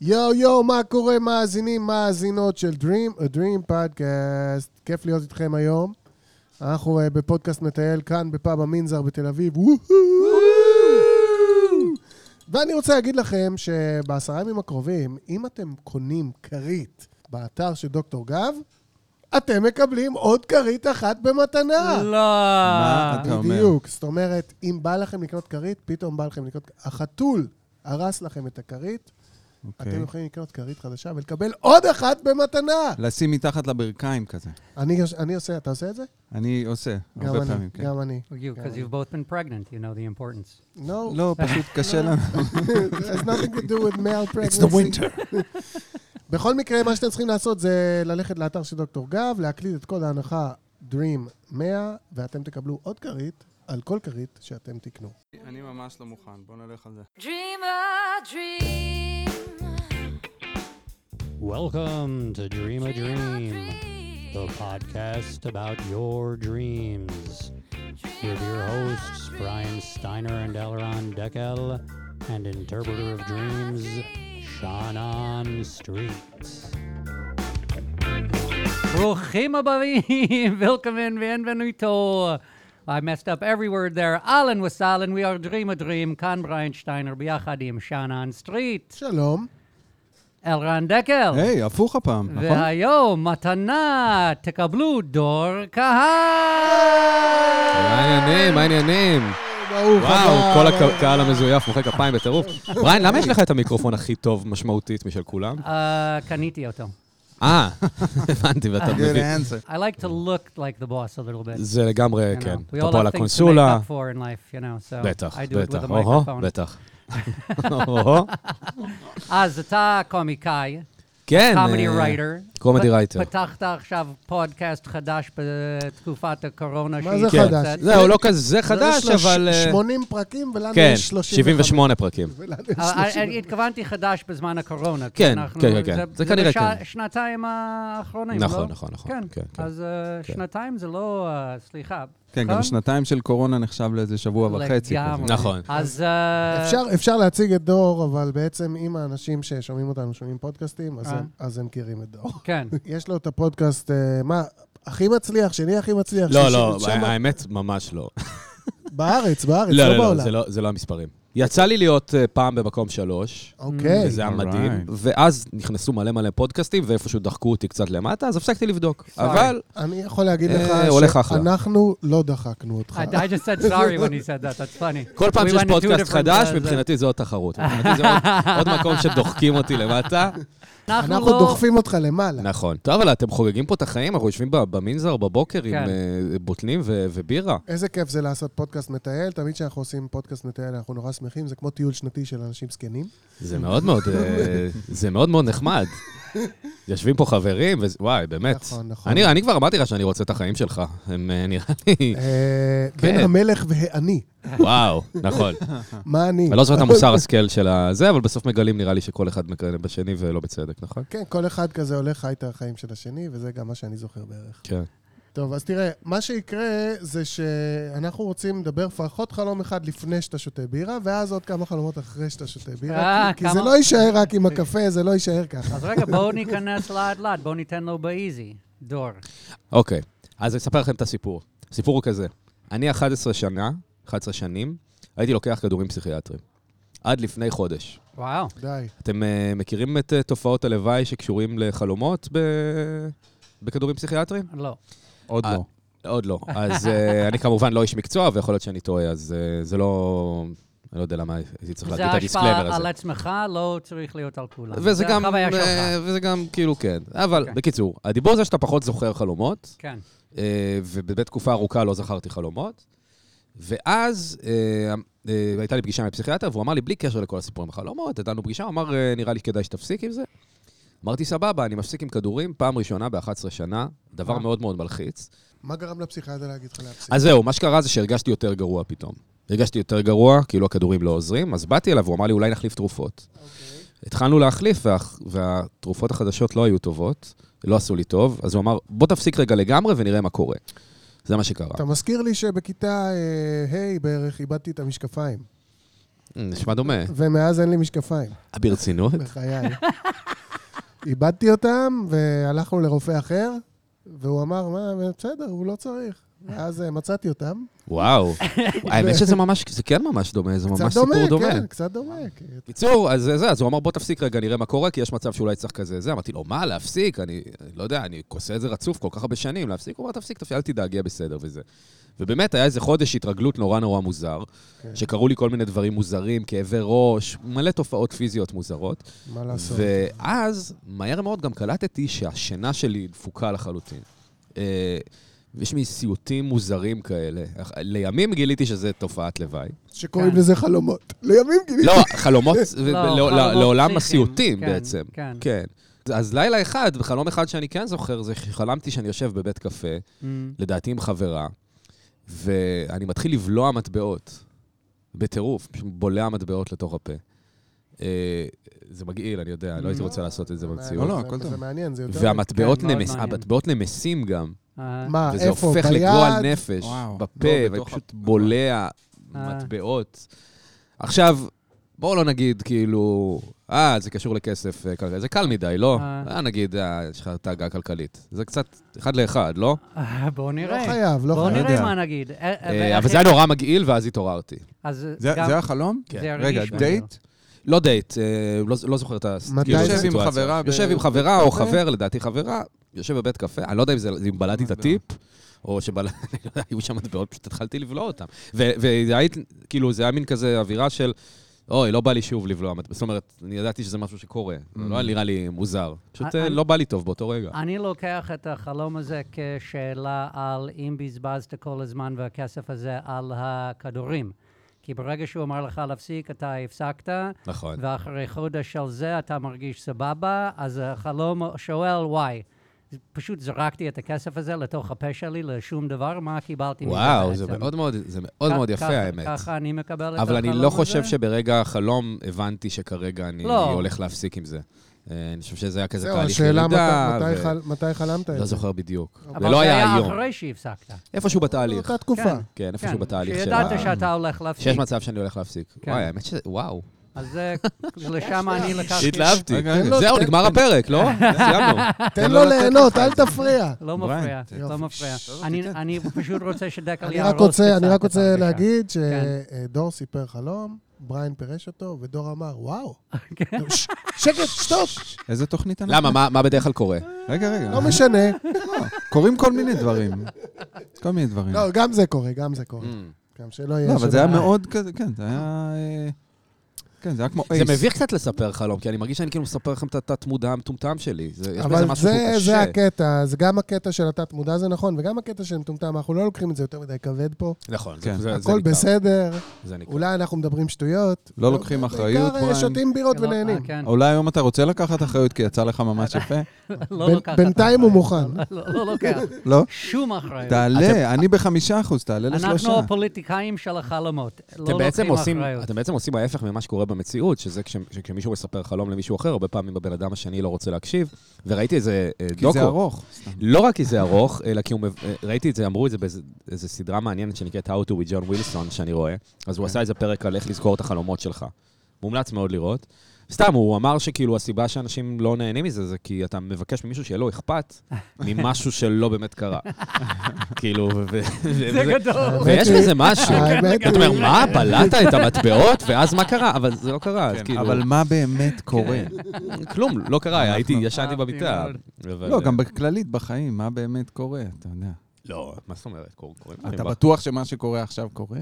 יואו יואו, מה קורה מאזינים, מאזינות של Dream, a Dream Podcast. כיף להיות איתכם היום. אנחנו uh, בפודקאסט מטייל כאן בפאב המינזר בתל אביב. ואני רוצה להגיד לכם שבעשרה ימים הקרובים, אם אתם קונים כרית באתר של דוקטור גב, אתם מקבלים עוד כרית אחת במתנה. לא. מה אתה אומר? בדיוק. זאת אומרת, אם בא לכם לקנות כרית, פתאום בא לכם לקנות... החתול הרס לכם את הכרית, אוקיי. אתם יכולים לקנות כרית חדשה ולקבל עוד אחת במתנה. לשים מתחת לברכיים כזה. אני אני עושה, אתה עושה את זה? אני עושה, הרבה אני, פעמים, כן. גם אני. You, because you've both been pregnant, you know the importance. No, לא, פשוט קשה לנו. it has nothing to do with male pregnancy. בכל מקרה, מה שאתם צריכים לעשות זה ללכת לאתר של דוקטור גב, להקליד את קוד ההנחה Dream 100, ואתם תקבלו עוד כרית על כל כרית שאתם תקנו. אני ממש לא מוכן, בוא נלך על זה. Dream a dream. Welcome to Dream a Dream, the podcast about your dreams. With your hosts, Brian Steiner and Elron Deckel, and interpreter of dreams, Shannon Street. ברוכים הבאים, welcome and bienvenido. I messed up every word there. אהלן וסהלן, we are Dream a Dream, כאן בריין שטיינר, ביחד עם שאנן סטריט, שלום. אלרן דקל. היי, הפוך הפעם, נכון? והיום, מתנה, תקבלו דור קהל! מה העניינים? מה העניינים? ברוך וואו, כל. הקהל המזויף מוחא כפיים בטירוף. בריין, למה יש לך את המיקרופון הכי טוב משמעותית משל כולם? אה, קניתי אותו. אה, הבנתי, ואתה מבין. I like to look like the boss a little bit. זה לגמרי. כן. We אתה all פה על הקונסולה. up for in life, you know, so בטח, בטח. או-הו. בטח. או-הו. אז אתה קומיקאי, כן, comedy אה, writer. Comedy writer. פתחת עכשיו פודקאסט חדש בתקופת הקורונה. מה זה חדש? זהו, לא כזה חדש, אבל... אה, 80 פרקים, ולנו כן, יש 35. 78 פרקים. ולנו יש אה, 30. אה, התכוונתי חדש בזמן הקורונה. כן, כן, כן, כן. זה כנראה כן. בשנתיים האחרונים, נכון, לא? נכון, נכון. כן, כן, כן. אז אה, כן. שנתיים זה לא... אה, סליחה. כן, נכון? גם שנתיים של קורונה נחשב לאיזה שבוע וחצי. לגמרי. נכון. אז... אה, אפשר, להציג את דור, אבל בעצם אם האנשים ששומעים אותנו שומעים פודקאסטים, אה. אז הם מכירים את דור. כן. יש לו את הפודקאסט, אה, מה, הכי מצליח, שני הכי מצליח. לא, לא, האמת, ממש לא. בארץ, בארץ, לא, לא לא, לא, בעולם. זה לא- זה לא המספרים. יצא לי להיות אה, פעם במקום שלוש, אוקיי. וזה היה Alright. מדהים, ואז נכנסו מלא מלא פודקאסטים, ואיפשהו דחקו אותי קצת למטה, אז הפסקתי לבדוק. Sorry. אבל, אני יכול להגיד אה, לך הולך אחלה. שאנחנו לא דחקנו אותך. I, I just said sorry when he said that, that's funny. כל פעם We שיש went to two פודקאסט different, חדש, uh, מבחינתי זה עוד תחרות. מבחינתי זה עוד- עוד מקום שדוחקים אותי למטה. אנחנו אנחנו לא... דוחפים אותך למעלה. נכון. טוב, אבל אתם חוגגים פה את החיים, אנחנו יושבים ב- במנזר בבוקר עם כן. אה, בוטנים ו- ובירה. איזה כיף זה לעשות פודקאסט מטייל. תמיד כשאנחנו עושים פודקאסט מטייל, אנחנו נורא שמחים. זה כמו טיול שנתי של אנשים זקנים. זה מאוד מאוד, אה, זה מאוד מאוד נחמד. יושבים פה חברים, וואי, באמת. נכון, נכון. אני אני כבר אמרתי לך שאני רוצה את החיים שלך. הם אה, נראה לי... אה, כן. בין המלך והאני. וואו, נכון. מה אני? אני לא זוכר את המוסר השכל של הזה, אבל בסוף מגלים נראה לי שכל אחד מקנא בשני ולא בצדק, נכון? כן, כל אחד כזה הולך חי את החיים של השני, וזה גם מה שאני זוכר בערך. כן. טוב, אז תראה, מה שיקרה זה שאנחנו רוצים לדבר לפחות חלום אחד לפני שאתה שותה בירה, ואז עוד כמה חלומות אחרי שאתה שותה בירה, אה, כי- זה לא יישאר רק עם הקפה, זה לא יישאר ככה. אז רגע, בואו ניכנס לאט לאט, בואו ניתן לו באיזי. דור. אוקיי, אז אני אספר לכם את הסיפור. הסיפור הוא כזה, אני 11 שנה, 11 שנים, הייתי לוקח כדורים פסיכיאטריים. עד לפני חודש. וואו. די. אתם uh, מכירים את uh, תופעות הלוואי שקשורים לחלומות ב... בכדורים פסיכיאטריים? לא. עוד אה, לא. עוד לא. אז uh, אני כמובן לא איש מקצוע, ויכול להיות שאני טועה, אז uh, זה לא... אני לא יודע למה הייתי צריך זה להגיד את השפעה הזה. על עצמך, לא צריך להיות על כולם. וזה זה גם. אה, וזה גם כאילו כן. אבל אוקיי. בקיצור, הדיבור זה שאתה פחות זוכר חלומות, כן. אה, ובאמת תקופה ארוכה לא זכרתי חלומות. ואז אה, אה, הייתה לי פגישה עם הפסיכיאטר, והוא אמר לי, בלי קשר לכל הסיפורים בחלומות, הייתה לנו פגישה, הוא אמר, אה, נראה לי כדאי שתפסיק עם זה. אמרתי, סבבה, אני מפסיק עם כדורים, פעם ראשונה ב-11 שנה, דבר אה. מאוד מאוד מלחיץ. מה גרם לפסיכיאטר להגיד לך להפסיק? אז זהו, מה שקרה זה שהרגשתי יותר גרוע פתאום. הרגשתי יותר גרוע, כאילו הכדורים לא עוזרים, אז באתי אליו, הוא אמר לי, אולי נחליף תרופות. התחלנו להחליף, וה, והתרופות החדשות לא היו טובות, לא עשו לי טוב, אז הוא אמר, בוא תפסיק רגע לגמרי ונראה מה קורה. זה מה שקרה. אתה מזכיר לי שבכיתה אה, ה' בערך איבדתי את המשקפיים. נשמע דומה. ומאז אין לי משקפיים, ברצינות? בחיי. איבדתי אותם, והלכנו לרופא אחר, והוא אמר, מה, בסדר, הוא לא צריך. ואז אה, מצאתי אותם. וואו. האמת שזה ממש, זה כן ממש דומה, זה ממש סיפור דומה. כן, קצת דומה. בקיצור, אז זה, אז הוא אמר, בוא תפסיק רגע, נראה מה קורה, כי יש מצב שאולי צריך כזה זה. אמרתי לו, מה, להפסיק? אני, לא יודע, אני עושה את זה רצוף כל כך הרבה שנים, להפסיק? הוא אמר, תפסיק, תפסיק, אל תדאג, יהיה בסדר וזה. ובאמת, היה איזה חודש התרגלות נורא נורא מוזר, כן. שקרו לי כל מיני דברים מוזרים, כאבי ראש, מלא תופעות פיזיות מוזרות. מה לעשות? ואז, מהר מאוד גם קלטתי שהשינה שלי דפוקה לחלוטין. אה, ויש לי סיוטים מוזרים כאלה. לימים גיליתי שזה תופעת לוואי. שקוראים כן. לזה חלומות. לימים גיליתי. לא, חלומות, ו- לא, לא- חלומות לעולם הסיוטים כן, בעצם. כן. כן. אז לילה אחד, וחלום אחד שאני כן זוכר, זה שחלמתי שאני יושב בבית קפה, Mm. לדעתי עם חברה, ואני מתחיל לבלוע מטבעות. בטירוף, פשוט בולע מטבעות לתוך הפה. אה, זה מגעיל, אני יודע, לא הייתי רוצה לעשות את זה במציאות. לא, מעניין, הכל טוב. זה מעניין, זה יותר... והמטבעות כן, נמסים גם. אה, מה, וזה איפה? הופך ביד? לגועל נפש. בפה, לא, ואני בתוך פשוט ה- בולע אה. מטבעות. עכשיו, בואו לא נגיד כאילו, אה, זה קשור לכסף, אה, כלכלי. זה קל מדי, לא? אה. נגיד, יש לך תאגה כלכלית. זה קצת אחד לאחד, לא? בואו לא נראה. חייב, לא בואו חייב. נראה יודע. מה נגיד. אבל זה היה נורא מגעיל, ואז התעוררתי. זה החלום? כן. רגע, דייט? לא דייט, לא לא זוכר את כאילו, את זה? יושב עם הסיטואציה. חברה יושב עם חברה או בקפה? חבר, לדעתי חברה, יושב בבית קפה, אני לא יודע אם זה אם בלעתי את מטבעות. הטיפ, או שהיו שם מטבעות, פשוט התחלתי לבלוע אותם. וזה היה, כאילו, זה היה מין כזה אווירה של, אוי, לא בא לי שוב לבלוע מטבעות. זאת אומרת, אני ידעתי שזה משהו שקורה. זה לא נראה לי מוזר. פשוט אה, לא בא לי טוב באותו רגע. אני לוקח את החלום הזה כשאלה על אם בזבזת כל הזמן והכסף הזה על הכדורים. כי ברגע שהוא אמר לך להפסיק, אתה הפסקת, נכון. ואחרי חודש של זה אתה מרגיש סבבה, אז החלום שואל, וואי, פשוט זרקתי את הכסף הזה לתוך הפה שלי לשום דבר, מה קיבלתי מזה וואו, זה בעצם? מאוד מאוד, זה מאוד מאוד יפה, ככה- האמת. ככה אני מקבל את החלום אבל הזה. אני לא חושב שברגע החלום הבנתי שכרגע אני לא. הולך להפסיק עם זה. אה, אני חושב שזה היה כזה זהו, תהליך השאלה ירידה. מתי- ו- מתי חל- מתי חלמת את לא זה? זוכר בדיוק. אבל זה היה היה היום. אחרי שהפסקת. איפשהו בתהליך. אותה תקופה. כן. איפשהו כן, בתהליך של... שידעת שאתה הולך להפסיק. שיש מצב שאני הולך להפסיק. כן. וואי, האמת ש... וואו. אז זה, לשם אני לקחתי. התלהבתי. זהו, נגמר הפרק, לא? סיימנו. תן לו ליהנות, אל. תפריע. לא מפריע, יופי. לא מפריע. טוב, אני- פשוט רוצה שדקל יהרוס אני רק רוצה. להגיד כן. שדור סיפר חלום, בריין פירש אותו, ודור אמר, וואו. כן. ש- שקט, שתוק. איזה תוכנית אנחנו? למה? מה- בדרך כלל קורה? רגע, רגע. לא משנה. קורים כל מיני דברים. כל מיני דברים. לא, גם זה קורה, גם זה קורה. Mm. גם שלא יהיה... לא, אבל זה היה מאוד כזה, כן, זה היה... כן, זה היה כמו זה אייס. מביך קצת לספר חלום, כי אני מרגיש שאני כאילו מספר לכם את התת-מודע המטומטם שלי. זה- יש בזה אבל משהו זה, שהוא זה קשה. הקטע, זה גם הקטע של התת-מודע, זה נכון, וגם הקטע של מטומטם, אנחנו לא לוקחים את זה יותר מדי כבד פה. נכון, כן. זה- זה הכל. בסדר, זה. אולי אנחנו מדברים שטויות. לא לוקחים אחריות, בעיקר אה. שותים בירות ונהנים. אה, כן. אולי היום אתה רוצה לקחת אחריות כי יצא לך ממש יפה? לא לוקח בינתיים הוא. מוכן. לא לא לוקח. לא? שום אחריות. תעלה, אני בחמישה אחוז, תעלה לשלושה. אנחנו הפוליטיקאים של החלומות. לא לוקחים אחריות. אתם בעצם עושים ההפך ממה שקורה במציאות, שזה כש, כשמישהו מספר חלום למישהו אחר, הרבה פעמים הבן אדם השני לא רוצה להקשיב, וראיתי איזה אה, כי דוקו. זה ארוך. לא רק כי זה ארוך, אלא כי הוא... אה, ראיתי את זה, אמרו את זה באיזו סדרה מעניינת שנקראת How to with John Wilson, שאני רואה. אז הוא כן. עשה איזה פרק על איך לזכור את החלומות שלך. מומלץ מאוד לראות. סתם, הוא אמר שכאילו הסיבה שאנשים לא נהנים מזה, זה כי אתה מבקש ממישהו שיהיה לו אכפת ממשהו שלא באמת קרה. כאילו, ו- זה גדול. ויש בזה משהו. האמת כי אתה אומר, היא- מה, בלעת את המטבעות, ואז מה קרה? אבל זה לא קרה, אז כן, כאילו... אבל מה באמת קורה? כלום, לא קרה, הייתי, ישנתי במיטה. אבל- לא, גם בכללית בחיים, מה באמת קורה, אתה יודע. לא, מה זאת אומרת? קור- קורים אתה. בטוח שמה שקורה עכשיו קורה?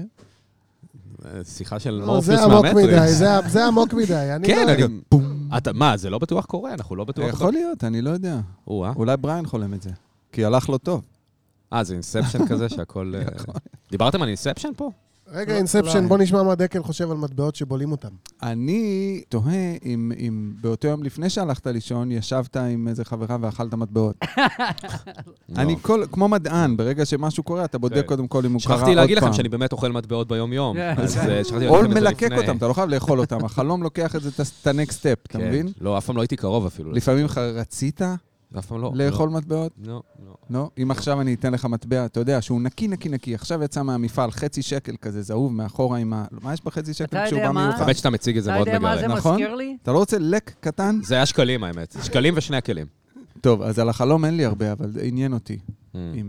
שיחה של לא, מורפיוס זה עמוק מהמטריקס. מדי, זה- זה עמוק מדי. אני כן, לא- אני... בום. מה, זה לא בטוח קורה? אנחנו לא בטוח... יכול להיות, אני לא יודע. אולי בריין חולם את זה. כי הלך לו טוב. אה, זה Inception כזה שהכל... אה, דיברתם על Inception פה? רגע, לא, Inception, לא. בוא נשמע מה דקל חושב על מטבעות שבולעים אותם. אני תוהה אם, אם באותו יום לפני שהלכת לישון, ישבת עם איזה חברה ואכלת מטבעות. אני לא. כל, כמו מדען, ברגע שמשהו קורה, אתה בודק כן. קודם כל אם הוא קרה עוד פעם. שכחתי להגיד לכם שאני באמת אוכל מטבעות ביום-יום. כן. אה, או זה מלקק. אותם, אתה לא חייב לאכול אותם. החלום לוקח את זה, את ה-next step, אתה כן. מבין? לא, אף פעם לא הייתי קרוב אפילו. לפעמים רצית, אף פעם לא. לאכול מטבעות? לא, לא. לא. אם עכשיו אני אתן לך מטבע, אתה יודע, שהוא נקי, נקי, נקי, עכשיו יצא מהמפעל חצי שקל כזה זהוב מאחורה עם ה... מה יש בחצי שקל אתה כשהוא יודע בא מה? מיוחד? האמת שאתה מציג את זה אתה מאוד יודע מה זה. נכון? מזכיר לי? אתה לא רוצה לק קטן? זה היה שקלים, האמת. שקלים ושני הכלים. טוב, אז על החלום אין לי הרבה, אבל עניין אותי.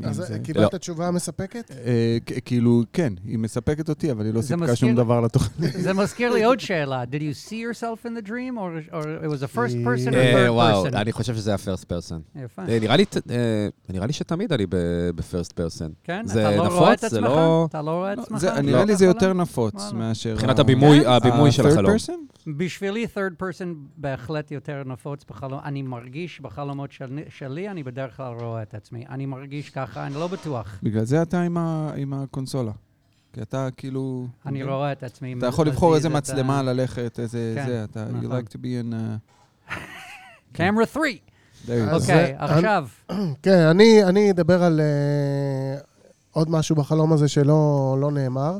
Mm. אז זה- קיבלת לא. תשובה מספקת? אה, כ- כאילו, כן, היא מספקת אותי, אבל היא לא סיפקה מזכיר- שום דבר לתוכנית. זה מזכיר לי עוד שאלה. Did you see yourself in the dream, or, or it was a first person or אה, third וואו, person? אני חושב שזה היה פרסט פרסון. יפה. נראה לי ת- אה, נראה לי שתמיד אני בפרסט פרסון. כן? זה אתה לא נפוץ? רואה את זה עצמך? לא- אתה לא רואה את לא, עצמך? זה- נראה לי זה יותר נפוץ וואלה. מאשר... מבחינת הבימוי כן? הבימוי של החלום. person? בשבילי third person בהחלט יותר נפוץ בחלום. אני מרגיש בחלומות של, שלי, אני בדרך כלל רואה את עצמי. אני מרגיש ככה, אני לא בטוח. בגלל זה אתה עם ה- עם הקונסולה. כי אתה כאילו... אני רואה את עצמי. אתה יכול לבחור איזה מצלמה ללכת, איזה כן, זה, אתה... You נכון. like to be in... uh, Camera 3. there you go. אז- אוקיי, עכשיו. כן, אני, אני אדבר על אה, עוד משהו בחלום הזה שלא לא נאמר.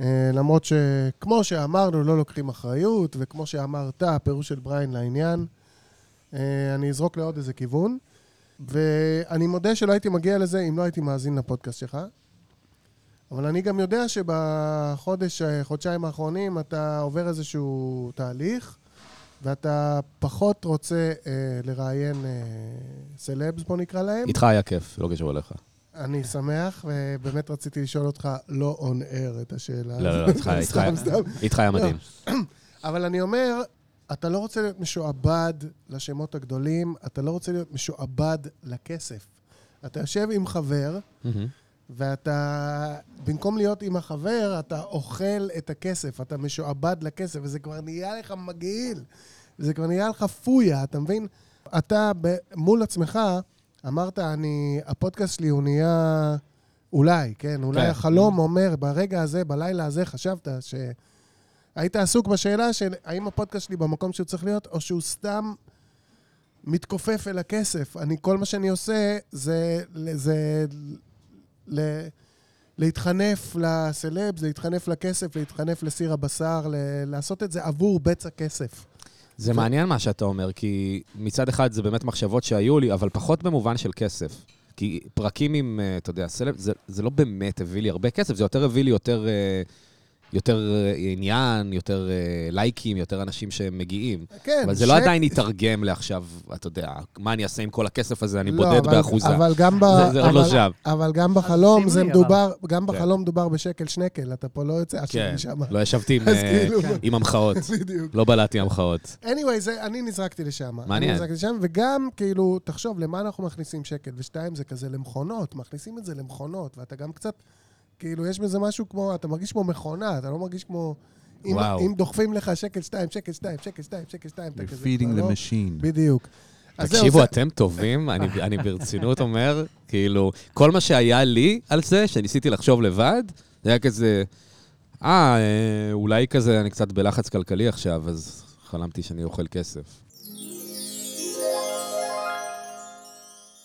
אה, למרות שכמו שאמרנו, לא לוקחים אחריות, וכמו שאמרת, הפירוש של בריין לעניין, אה, אני אזרוק לעוד איזה כיוון. ואני מודה שלא הייתי מגיע לזה אם לא הייתי מאזין לפודקאסט שלך. אבל אני גם יודע שבחודש, אה, חודשיים האחרונים אתה עובר איזשהו תהליך, ואתה פחות רוצה אה, לראיין אה, סלבס, בוא נקרא להם. איתך היה כיף, לא קשור אליך. אני שמח, ובאמת רציתי לשאול אותך לא און אייר את השאלה לא, לא. איתך- היה-. איתך מדהים. אבל אני אומר, אתה לא רוצה להיות משועבד לשמות הגדולים, אתה לא רוצה להיות משועבד לכסף. אתה יושב עם חבר, מהמם. ואתה, במקום להיות עם החבר, אתה אוכל את הכסף, אתה משועבד לכסף, וזה כבר נהיה לך מגעיל. זה כבר נהיה לך פויה, אתה מבין? אתה ב- מול עצמך אמרת, אני, הפודקאסט שלי הוא נהיה... אולי, כן, אולי כן. החלום אומר, ברגע הזה, בלילה הזה, חשבת שהיית עסוק בשאלה של האם הפודקאסט שלי במקום שהוא צריך להיות, או שהוא סתם מתכופף אל הכסף. אני, כל מה שאני עושה זה, זה ל, להתחנף לסלבס, להתחנף לכסף, להתחנף לסיר הבשר, ל, לעשות את זה עבור בצע כסף. זה מעניין מה שאתה אומר, כי מצד אחד זה באמת מחשבות שהיו לי, אבל פחות במובן של כסף. כי פרקים עם, אה, אתה יודע, סלב, זה, זה לא באמת הביא לי הרבה כסף, זה יותר הביא לי יותר, אה, יותר אה, עניין, יותר אה, לייקים, יותר אנשים שמגיעים. כן, אבל זה לא עדיין יתרגם לעכשיו, אתה יודע, מה אני אעשה עם כל הכסף הזה, אני לא, בודד אבל- באחוזה. אבל גם ב... זה- זה עוד לא אבל- שם. אבל גם בחלום זה מדובר, גם כן. בחלום מדובר בשקל שנקל, אתה פה לא יוצא עשיר כן, משם. לא ישבתי עם, אה, כאילו... עם המחאות, בדיוק. לא בלעתי המחאות. anyway, זה, אני נזרקתי לשם. מעניין. אני נזרקתי לשם, וגם, כאילו, תחשוב, למה אנחנו מכניסים שקל? ושתיים, זה כזה למכונות, מכניסים את זה למכונות, ואתה גם קצת, כאילו, יש בזה משהו כמו, אתה מרגיש כמו מכונה, אתה לא מרגיש כמו... אם. אם דוחפים לך שקל שתיים, שקל שתיים, שקל שתיים, שקל שתיים, אתה You're כזה feeding the לא... machine. בדיוק. תקשיבו, אתם טובים, אני, אני ברצינות אומר, כאילו, כל מה שהיה לי על זה, שניסיתי לחשוב לבד, זה היה כזה, אה, אה, אולי כזה, אני קצת בלחץ כלכלי עכשיו, אז חלמתי שאני אוכל כסף.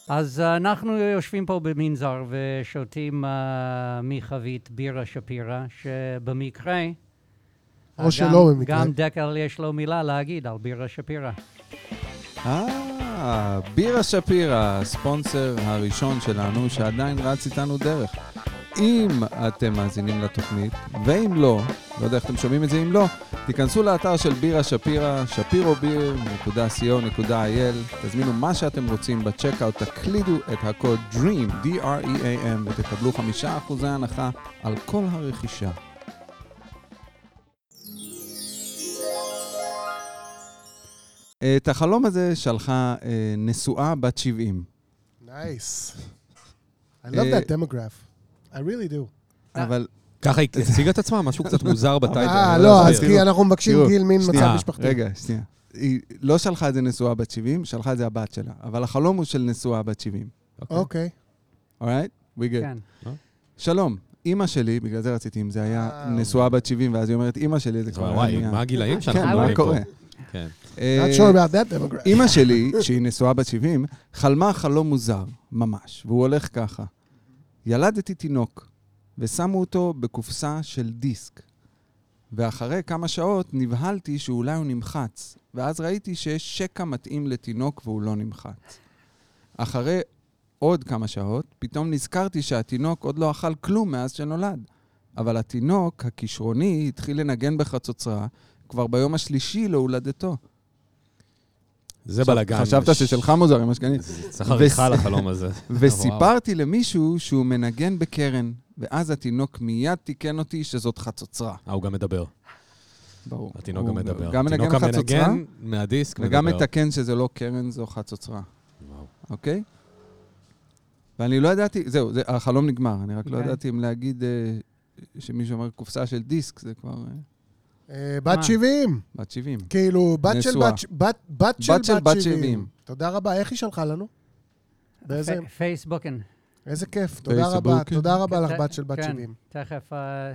אז אה, אנחנו יושבים פה במנזר ושותים אה, מחבית בירה שפירא, שבמקרה... או אה, שלא גם- במקרה. גם דקל יש לו מילה להגיד על בירה שפירא. אה, בירה שפירא, הספונסר הראשון שלנו, שעדיין רץ איתנו דרך. אם אתם מאזינים לתוכנית, ואם לא, לא יודע איך אתם שומעים את זה, אם לא, תיכנסו לאתר של בירה שפירא, שפירוביר.co.il, תזמינו מה שאתם רוצים בצ'קאוט, תקלידו את הקוד DREAM, D-R-E-A-M, ותקבלו חמישה אחוזי הנחה על כל הרכישה. את החלום הזה שלחה אה, נשואה בת 70. Nice. I love אה, that demograph. I really do. אבל ככה היא הציגה את עצמה, משהו קצת מוזר בטייטל. אה, אני לא, אז. כי אנחנו מבקשים גיל מין מצב משפחתי. רגע, שנייה. היא לא שלחה את זה נשואה בת 70, שלחה את זה הבת שלה. אבל החלום הוא של נשואה בת 70. אוקיי. אורייט? We good. כן. שלום, אימא שלי, בגלל זה רציתי, אם זה היה אה. נשואה בת 70, ואז היא אומרת, אימא שלי, זה כבר... וואי, מה הגילאים שאנחנו כן, מה מדברים פה? קורה? כן. אה, Not sure about that demographic. אימא שלי, שהיא נשואה בת 70, חלמה חלום מוזר, ממש, והוא הולך ככה. ילדתי תינוק, ושמו אותו בקופסה של דיסק. ואחרי כמה שעות נבהלתי שאולי הוא נמחץ, ואז ראיתי שיש שקע מתאים לתינוק והוא לא נמחץ. אחרי עוד כמה שעות, פתאום נזכרתי שהתינוק עוד לא אכל כלום מאז שנולד. אבל התינוק, הכישרוני, התחיל לנגן בחצוצרה כבר ביום השלישי להולדתו. זה בלאגן. חשבת ששלך מוזר עם השכנים. צריך עריכה לחלום הזה. וסיפרתי למישהו שהוא מנגן בקרן, ואז התינוק מיד תיקן אותי שזאת חצוצרה. אה, הוא גם מדבר. ברור. התינוק גם מדבר. גם מנגן התינוק בחצוצרה, המנגן מהדיסק מדבר. וגם מתקן שזה לא קרן, זו חצוצרה, וואו. אוקיי? ואני לא ידעתי, זהו, זה, החלום נגמר, אני רק לא אוקיי. ידעתי אם להגיד אה, שמישהו אומר קופסה של דיסק, זה כבר אה, בת מה? 70. בת 70. כאילו, בת של. בת, בת, בת של בת של בת בת 70. 70. תודה רבה. איך היא שלחה לנו? באיזה... פייסבוקן. איזה כיף. תודה רבה. תודה רבה לך, כן, בת של בת כן. 70. תכף אה,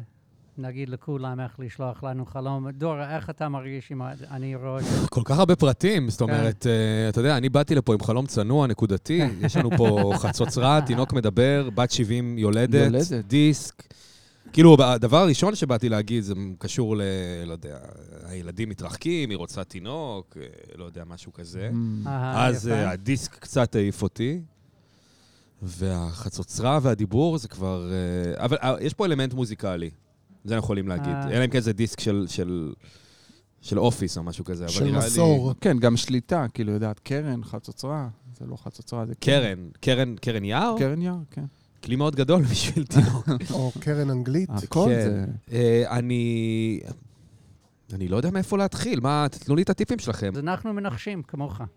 נגיד לכולם איך לשלוח לנו חלום. דור, איך אתה מרגיש אם אני רואה... כל כך הרבה פרטים, זאת כן. אומרת, אה, אתה יודע, אני באתי לפה עם חלום צנוע, נקודתי, יש לנו פה חצוצרה, תינוק מדבר, בת 70 יולדת, יולדת. דיסק. כאילו, הדבר הראשון שבאתי להגיד, זה קשור ל... לא יודע, הילדים מתרחקים, היא רוצה תינוק, אה, לא יודע, משהו כזה. Mm. אהה, אז. אה, הדיסק קצת העיף אותי, והחצוצרה והדיבור זה כבר... אה, אבל אה, יש פה אלמנט מוזיקלי, זה אנחנו יכולים להגיד. אה. אלא אם כן זה דיסק של... של... של אופיס או משהו כזה, אבל של נראה לי... מסור. כן, גם שליטה, כאילו, יודעת, קרן, חצוצרה, זה לא חצוצרה, זה קרן, קרן, קרן יער? קרן יער, כן. כלי מאוד גדול בשביל תינוק. או קרן אנגלית. הכל כן. זה... אה, אני... אני לא יודע מאיפה להתחיל, מה, תתנו לי את הטיפים שלכם. אז אנחנו מנחשים כמוך. רק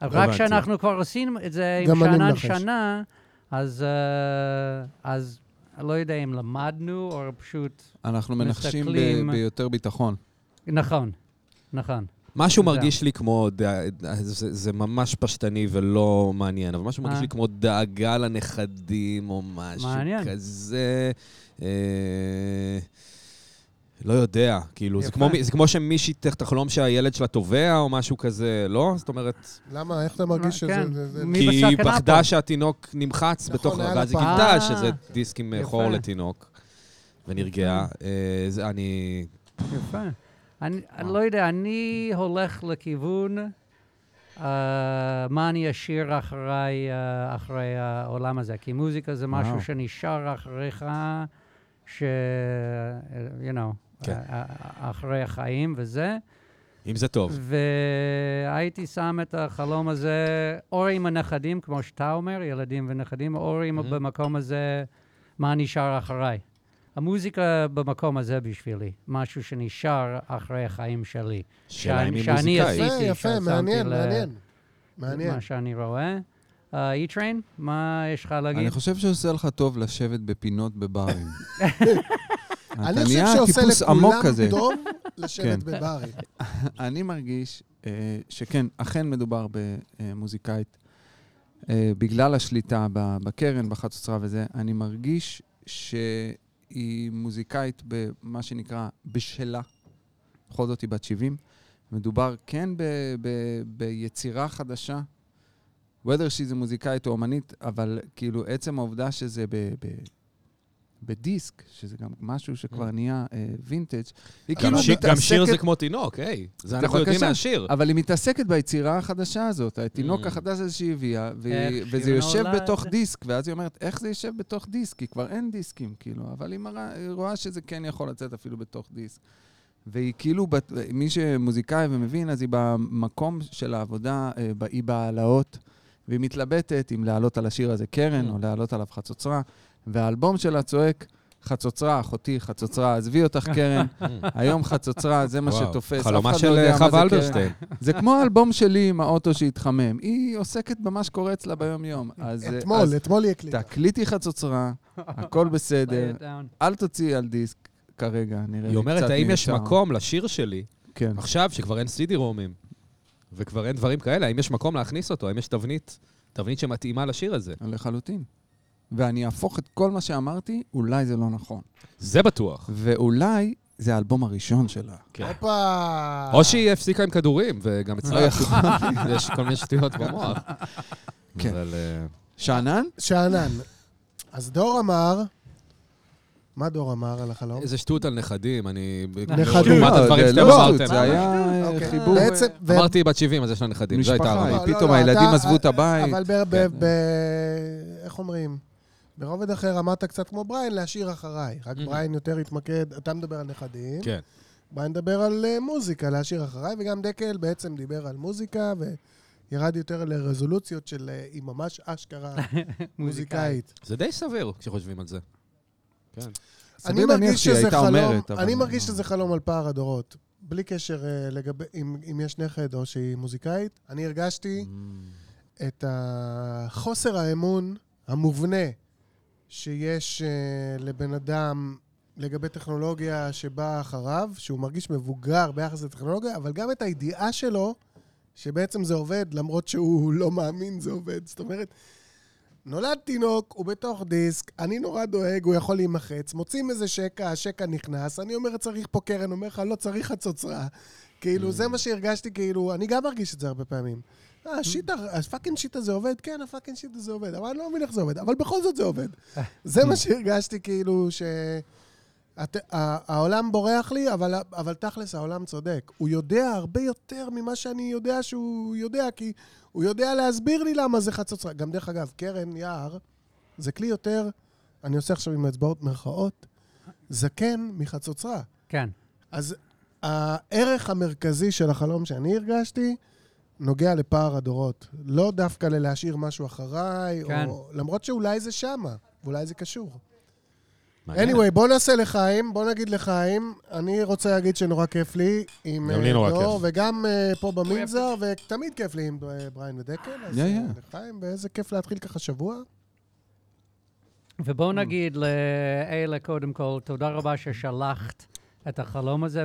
הבנתי. שאנחנו כבר עשינו את זה עם מנחש. שנה, אז, אה, אז לא יודע אם למדנו או פשוט... אנחנו מנחשים ביותר ביטחון. נכון, נכון. משהו. מרגיש לי כמו, זה, זה ממש פשטני ולא מעניין, אבל משהו מרגיש אה. לי כמו דאגה לנכדים או משהו מעניין. כזה. אה, לא יודע, כאילו, זה. כמו, זה כמו שמישהי תחלום שהילד שלה טובע או משהו כזה, לא? זאת אומרת, למה? איך אתה מרגיש שזה... כן. זה- זה- כי היא פחדה פה? שהתינוק נמחץ נכון, בתוך, ואז היא. גילתה אה, שזה דיסק עם יפה. חור לתינוק, ונרגעה. אה, זה- אני... יפה. אני אני לא יודע, אני הולך לכיוון אה, מה אני אשאיר אחריי, אה, אחרי העולם הזה. כי מוזיקה זה משהו. שנשאר אחריך, ש... you know, כן. אה, אה, אחרי החיים וזה. אם זה טוב. והייתי שם את החלום הזה, או עם הנכדים, כמו שאתה אומר, ילדים ונכדים, או עם מהמם. במקום הזה, מה נשאר אחריי. המוזיקה במקום הזה בשבילי, משהו שנשאר אחרי החיים שלי. שאלה אם היא שאני מוזיקאית. יפה, יפה, מעניין, מעניין. מעניין. מה שאני רואה. אה, E-Train, מה יש לך להגיד? אני חושב שעושה לך טוב לשבת בפינות בברים. אתה אני חושב נהיה שעושה טיפוס עמוק לכולם כזה. טוב לשבת כן. בברים. אני מרגיש אה, שכן, אכן מדובר במוזיקאית. אה, בגלל השליטה בקרן, בחצוצרה וזה, אני מרגיש שהיא מוזיקאית במה שנקרא בשלה. בכל זאת היא בת 70. מדובר כן ב- ב- ביצירה חדשה. whether שהיא מוזיקאית או אומנית, אבל כאילו עצם העובדה שזה ב... ב- בדיסק, שזה גם משהו שכבר נהיה אה, וינטג', היא גם כאילו שיר- גם שיר זה מתעסקת- כמו תינוק, היי. זה אנחנו יודעים. מהשיר. אבל היא מתעסקת ביצירה החדשה הזאת, התינוק Mm. החדש הזה שהיא הביאה, וזה יושב. בתוך דיסק, ואז היא אומרת, איך זה יושב בתוך דיסק? כי כבר אין דיסקים, כאילו, אבל היא, רואה שזה כן יכול לצאת אפילו בתוך דיסק. והיא כאילו, בת- מי שמוזיקאי ומבין, אז היא במקום של העבודה, אה, היא בהעלאות, והיא מתלבטת אם לעלות על השיר הזה קרן, Mm. או לעלות עליו חצוצרה, והאלבום שלה צועק, חצוצרה, אחותי, חצוצרה, עזבי אותך קרן, היום חצוצרה, זה מה שתופס. חלומה של לא אה, חווה. אלברשטיין. זה כמו האלבום שלי עם האוטו שהתחמם. היא עוסקת במה שקורה אצלה ביום-יום. אז, אה, אתמול, אז אתמול היא הקליטה. תקליטי חצוצרה, הכל בסדר. אל תוציאי על דיסק כרגע, נראה לי היא אומרת, קצת האם יש מיותר." מקום לשיר שלי, כן. עכשיו שכבר אין סידי רומים, וכבר אין דברים כאלה, האם יש מקום להכניס אותו? האם יש תבנית, תבנית שמתאימה לשיר הזה? לחלוטין. ואני אהפוך את כל מה שאמרתי, אולי זה לא נכון. זה בטוח. ואולי זה האלבום הראשון שלה. כן. הופה. או שהיא הפסיקה עם כדורים, וגם לא אצלה יש כל מיני שטויות במוח. כן. אבל... אה, שאנן? שאנן. אז דור אמר מה דור אמר על החלום? איזה שטות על נכדים, אני... נכדים. לעומת הדברים זה שאתם לא אמרתם. שטות, זה היה אה, אוקיי. חיבור... אמרתי בת 70, אז יש לה נכדים, זו הייתה הרמה. לא, לא, פתאום לא, הילדים עזבו את הבית. אבל ב... כן. ב... איך אומרים? ברובד אחר אמרת קצת כמו בריין, להשאיר אחריי. רק Mhm. בריין יותר התמקד, אתה מדבר על נכדים, כן. בריין מדבר על אה, מוזיקה, להשאיר אחריי, וגם דקל בעצם דיבר על מוזיקה, וירד יותר לרזולוציות של אה, היא ממש אשכרה מוזיקאית. זה די סביר כשחושבים על זה. כן. אני מרגיש שזה חלום, אומרת, אבל- אני מרגיש שזה חלום על פער הדורות. בלי קשר אה, לגבי, אם, אם יש נכד או שהיא מוזיקאית, אני הרגשתי את החוסר האמון המובנה שיש אה, לבן אדם לגבי טכנולוגיה שבאה אחריו, שהוא מרגיש מבוגר ביחס לטכנולוגיה, אבל גם את הידיעה שלו שבעצם זה עובד, למרות שהוא לא מאמין זה עובד. זאת אומרת, נולד תינוק, הוא בתוך דיסק, אני נורא דואג, הוא יכול להימחץ, מוצאים איזה שקע, השקע נכנס, אני אומר, צריך פה קרן, אומר לך, לא, צריך חצוצרה. כאילו, זה מה שהרגשתי, כאילו, אני גם מרגיש את זה הרבה פעמים. אה, ה shit, ה- ה fucking shit הזה עובד? כן, ה fucking shit הזה עובד, אבל אני לא מבין איך זה עובד, אבל בכל זאת זה עובד. זה מה שהרגשתי, כאילו, ש... הת... ה- העולם בורח לי, אבל, אבל תכלס העולם צודק. הוא יודע הרבה יותר ממה שאני יודע שהוא יודע, כי הוא יודע להסביר לי למה זה חצוצרה. גם דרך אגב, קרן יער זה כלי יותר, אני עושה עכשיו עם האצבעות מירכאות, זקן מחצוצרה. כן. אז הערך המרכזי של החלום שאני הרגשתי, נוגע לפער הדורות. לא דווקא ללהשאיר משהו אחריי, כן. או... למרות שאולי זה שמה, ואולי זה קשור. מעניין. anyway, בוא נעשה לחיים, בוא נגיד לחיים. אני רוצה להגיד שנורא כיף לי עם גם לי אה, נורא דור, כיף. וגם אה, פה במנזר, ותמיד כיף לי עם אה, בריין ודקל. אז Yeah, yeah. לחיים, ואיזה כיף להתחיל ככה שבוע. ובואו נגיד לאלה, קודם כל, תודה רבה ששלחת את החלום הזה,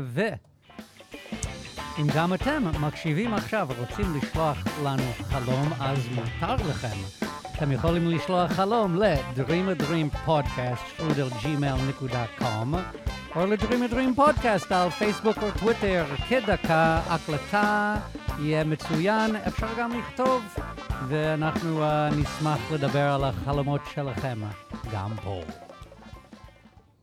ואם גם אתם מקשיבים עכשיו ורוצים לשלוח לנו חלום, אז מותר לכם. אתם יכולים לשלוח חלום ל-Dream a Dream Podcast, strudelgmail.com, או ל-Dream a Dream Podcast על פייסבוק או טוויטר, כדקה, הקלטה, יהיה מצוין, אפשר גם לכתוב, ואנחנו uh, נשמח לדבר על החלומות שלכם גם פה.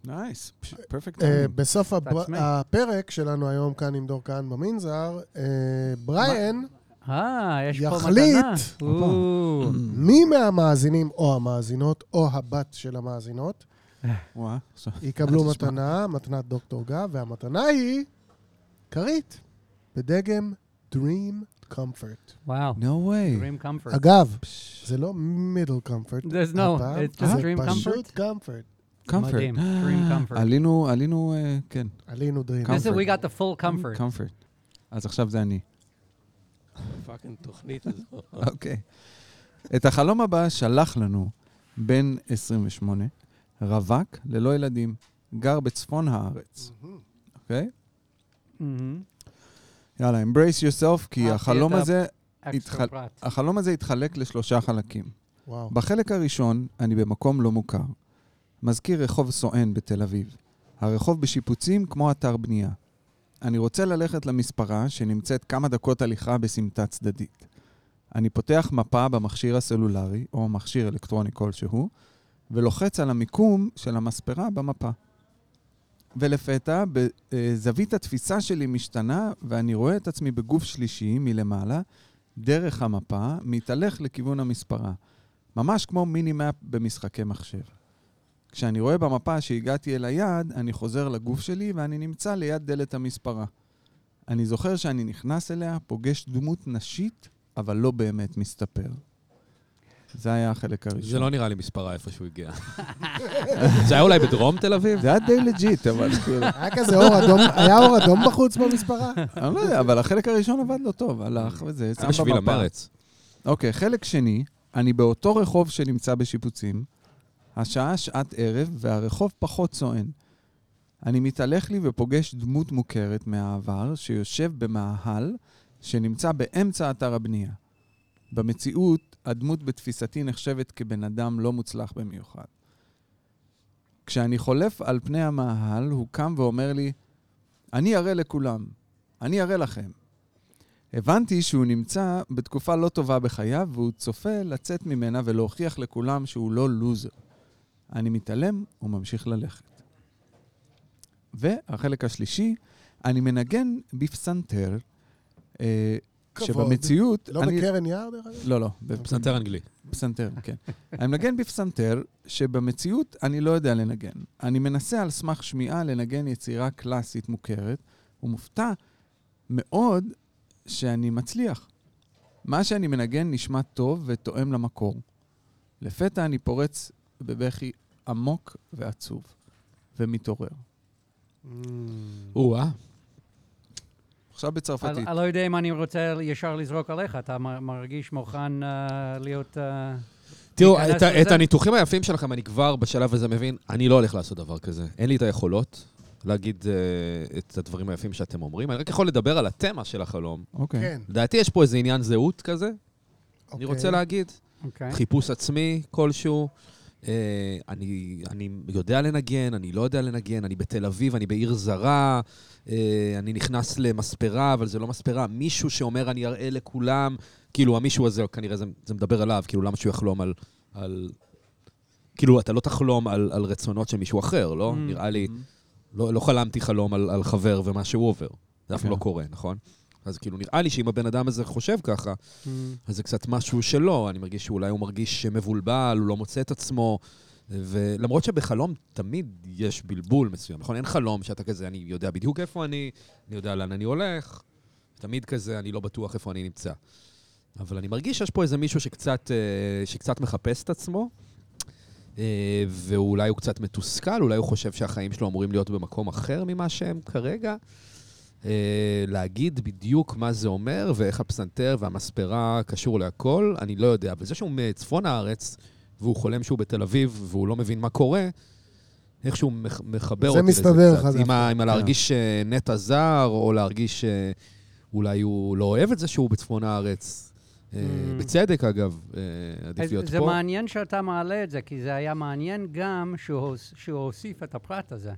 Nice, perfect. אה, בסוף That's me. הפרק שלנו היום כאן עם דור כאן במנזר, אה, אה, פה יחליט. מי מהמאזינים או המאזינות, או הבת של המאזינות, יקבלו. מתנה, מתנת דוקטור גב, והמתנה היא כרית, בדגם Dream Comfort. וואו. No way. Dream comfort. אגב, זה לא middle comfort. There's no, it's just זה dream פשוט comfort. Comfort. מדהים, dream comfort. עלינו, עלינו, אה, כן, עלינו Dream. This is, we got the full comfort. comfort. אז עכשיו זה אני. פאקינג תוכנית הזו. אוקיי. את החלום הבא שלח לנו בן 28, רווק, ללא ילדים, גר בצפון הארץ. אוקיי? יאללה, embrace yourself, כי החלום הזה, התחל-. החלום הזה התחלק לשלושה חלקים. וואו. בחלק הראשון, אני במקום לא מוכר. מזכיר רחוב סואן בתל אביב. הרחוב בשיפוצים כמו אתר בנייה. אני רוצה ללכת למספרה שנמצאת כמה דקות הליכה בסמטה צדדית. אני פותח מפה במכשיר הסלולרי, או מכשיר אלקטרוני כלשהו, ולוחץ על המיקום של המספרה במפה. ולפתע, בזווית התפיסה שלי משתנה, ואני רואה את עצמי בגוף שלישי מלמעלה, דרך המפה, מתהלך לכיוון המספרה. ממש כמו מינימאפ במשחקי מחשב. כשאני רואה במפה שהגעתי אל היעד, אני חוזר לגוף שלי ואני נמצא ליד דלת המספרה. אני זוכר שאני נכנס אליה, פוגש דמות נשית, אבל לא באמת מסתפר. זה היה החלק הראשון. זה לא נראה לי מספרה איפה שהוא הגיע. זה היה אולי בדרום תל אביב? זה היה די legit, אבל כאילו... היה כזה אור אדום, היה אור אדום בחוץ במספרה? אני לא יודע, אבל החלק הראשון עבד לו טוב, הלך וזה, זה שם בשביל במפה. המרץ. אוקיי, חלק שני, אני באותו רחוב שנמצא בשיפוצים, השעה שעת ערב והרחוב פחות סואן. אני מתהלך לי ופוגש דמות מוכרת מהעבר שיושב במאהל שנמצא באמצע אתר הבנייה. במציאות, הדמות בתפיסתי נחשבת כבן אדם לא מוצלח במיוחד. כשאני חולף על פני המאהל, הוא קם ואומר לי, אני אראה לכולם, אני אראה לכם. הבנתי שהוא נמצא בתקופה לא טובה בחייו, והוא צופה לצאת ממנה ולהוכיח לכולם שהוא לא לוזר. אני מתעלם וממשיך ללכת. והחלק השלישי, אני מנגן בפסנתר, אה, כבוד. שבמציאות... לא אני- בקרן יער, דרך אגב? לא, לא. פסנתר אנגלי. פסנתר, כן. אני מנגן בפסנתר, שבמציאות אני לא יודע לנגן. אני מנסה על סמך שמיעה לנגן יצירה קלאסית מוכרת, ומופתע מאוד שאני מצליח. מה שאני מנגן נשמע טוב ותואם למקור. לפתע אני פורץ בבכי עמוק ועצוב, ומתעורר. Mm. או-אה. עכשיו בצרפתית. אני לא יודע אם אני רוצה ישר לזרוק עליך, אתה מרגיש מוכן אה, להיות... אה, תראו, את? הניתוחים היפים שלכם, אני כבר בשלב הזה מבין, אני לא הולך לעשות דבר כזה. אין לי את היכולות להגיד uh, את הדברים היפים שאתם אומרים. אני רק יכול לדבר על התמה של החלום. אוקיי. כן. לדעתי יש פה איזה עניין זהות כזה, אני אוקיי. רוצה להגיד. אוקיי. חיפוש עצמי כלשהו. אה, אני, אני יודע לנגן, אני לא יודע לנגן, אני בתל אביב, אני בעיר זרה, אה, אני נכנס למספרה, אבל זה לא מספרה. מישהו שאומר, אני אראה לכולם, כאילו, המישהו הזה, כנראה זה, זה מדבר עליו, כאילו, למה שהוא יחלום על... על... כאילו, אתה לא תחלום על, על רצונות של מישהו אחר, לא? Mm. נראה לי, לא, לא חלמתי חלום על, על חבר ומה שהוא עובר. זה אף פעם כן. לא קורה, נכון? אז כאילו, נראה לי שאם הבן אדם הזה חושב ככה, Mm. אז זה קצת משהו שלא, אני מרגיש שאולי הוא מרגיש מבולבל, הוא לא מוצא את עצמו. ולמרות שבחלום תמיד יש בלבול מסוים, נכון? אין חלום שאתה כזה, אני יודע בדיוק איפה אני, אני יודע לאן אני הולך, תמיד כזה, אני לא בטוח איפה אני נמצא. אבל אני מרגיש שיש פה איזה מישהו שקצת, אה, שקצת מחפש את עצמו, אה, ואולי הוא קצת מתוסכל, אולי הוא חושב שהחיים שלו אמורים להיות במקום אחר ממה שהם כרגע. אה, להגיד בדיוק מה זה אומר ואיך הפסנתר והמספרה קשור להכל, אני לא יודע. אבל זה שהוא מצפון הארץ, והוא חולם שהוא בתל אביב, והוא לא מבין מה קורה, איכשהו מח- מחבר זה אותי לזה מסתדר קצת. לך עם, דווקא. ה, עם הלהרגיש אה, נטע זר, או להרגיש שאולי הוא לא אוהב את זה שהוא בצפון הארץ. אה, Mm. בצדק, אגב, אה, עדיף אז להיות זה פה. מעניין שאתה מעלה את זה, כי זה היה מעניין גם שהוא הוסיף את הפרט הזה.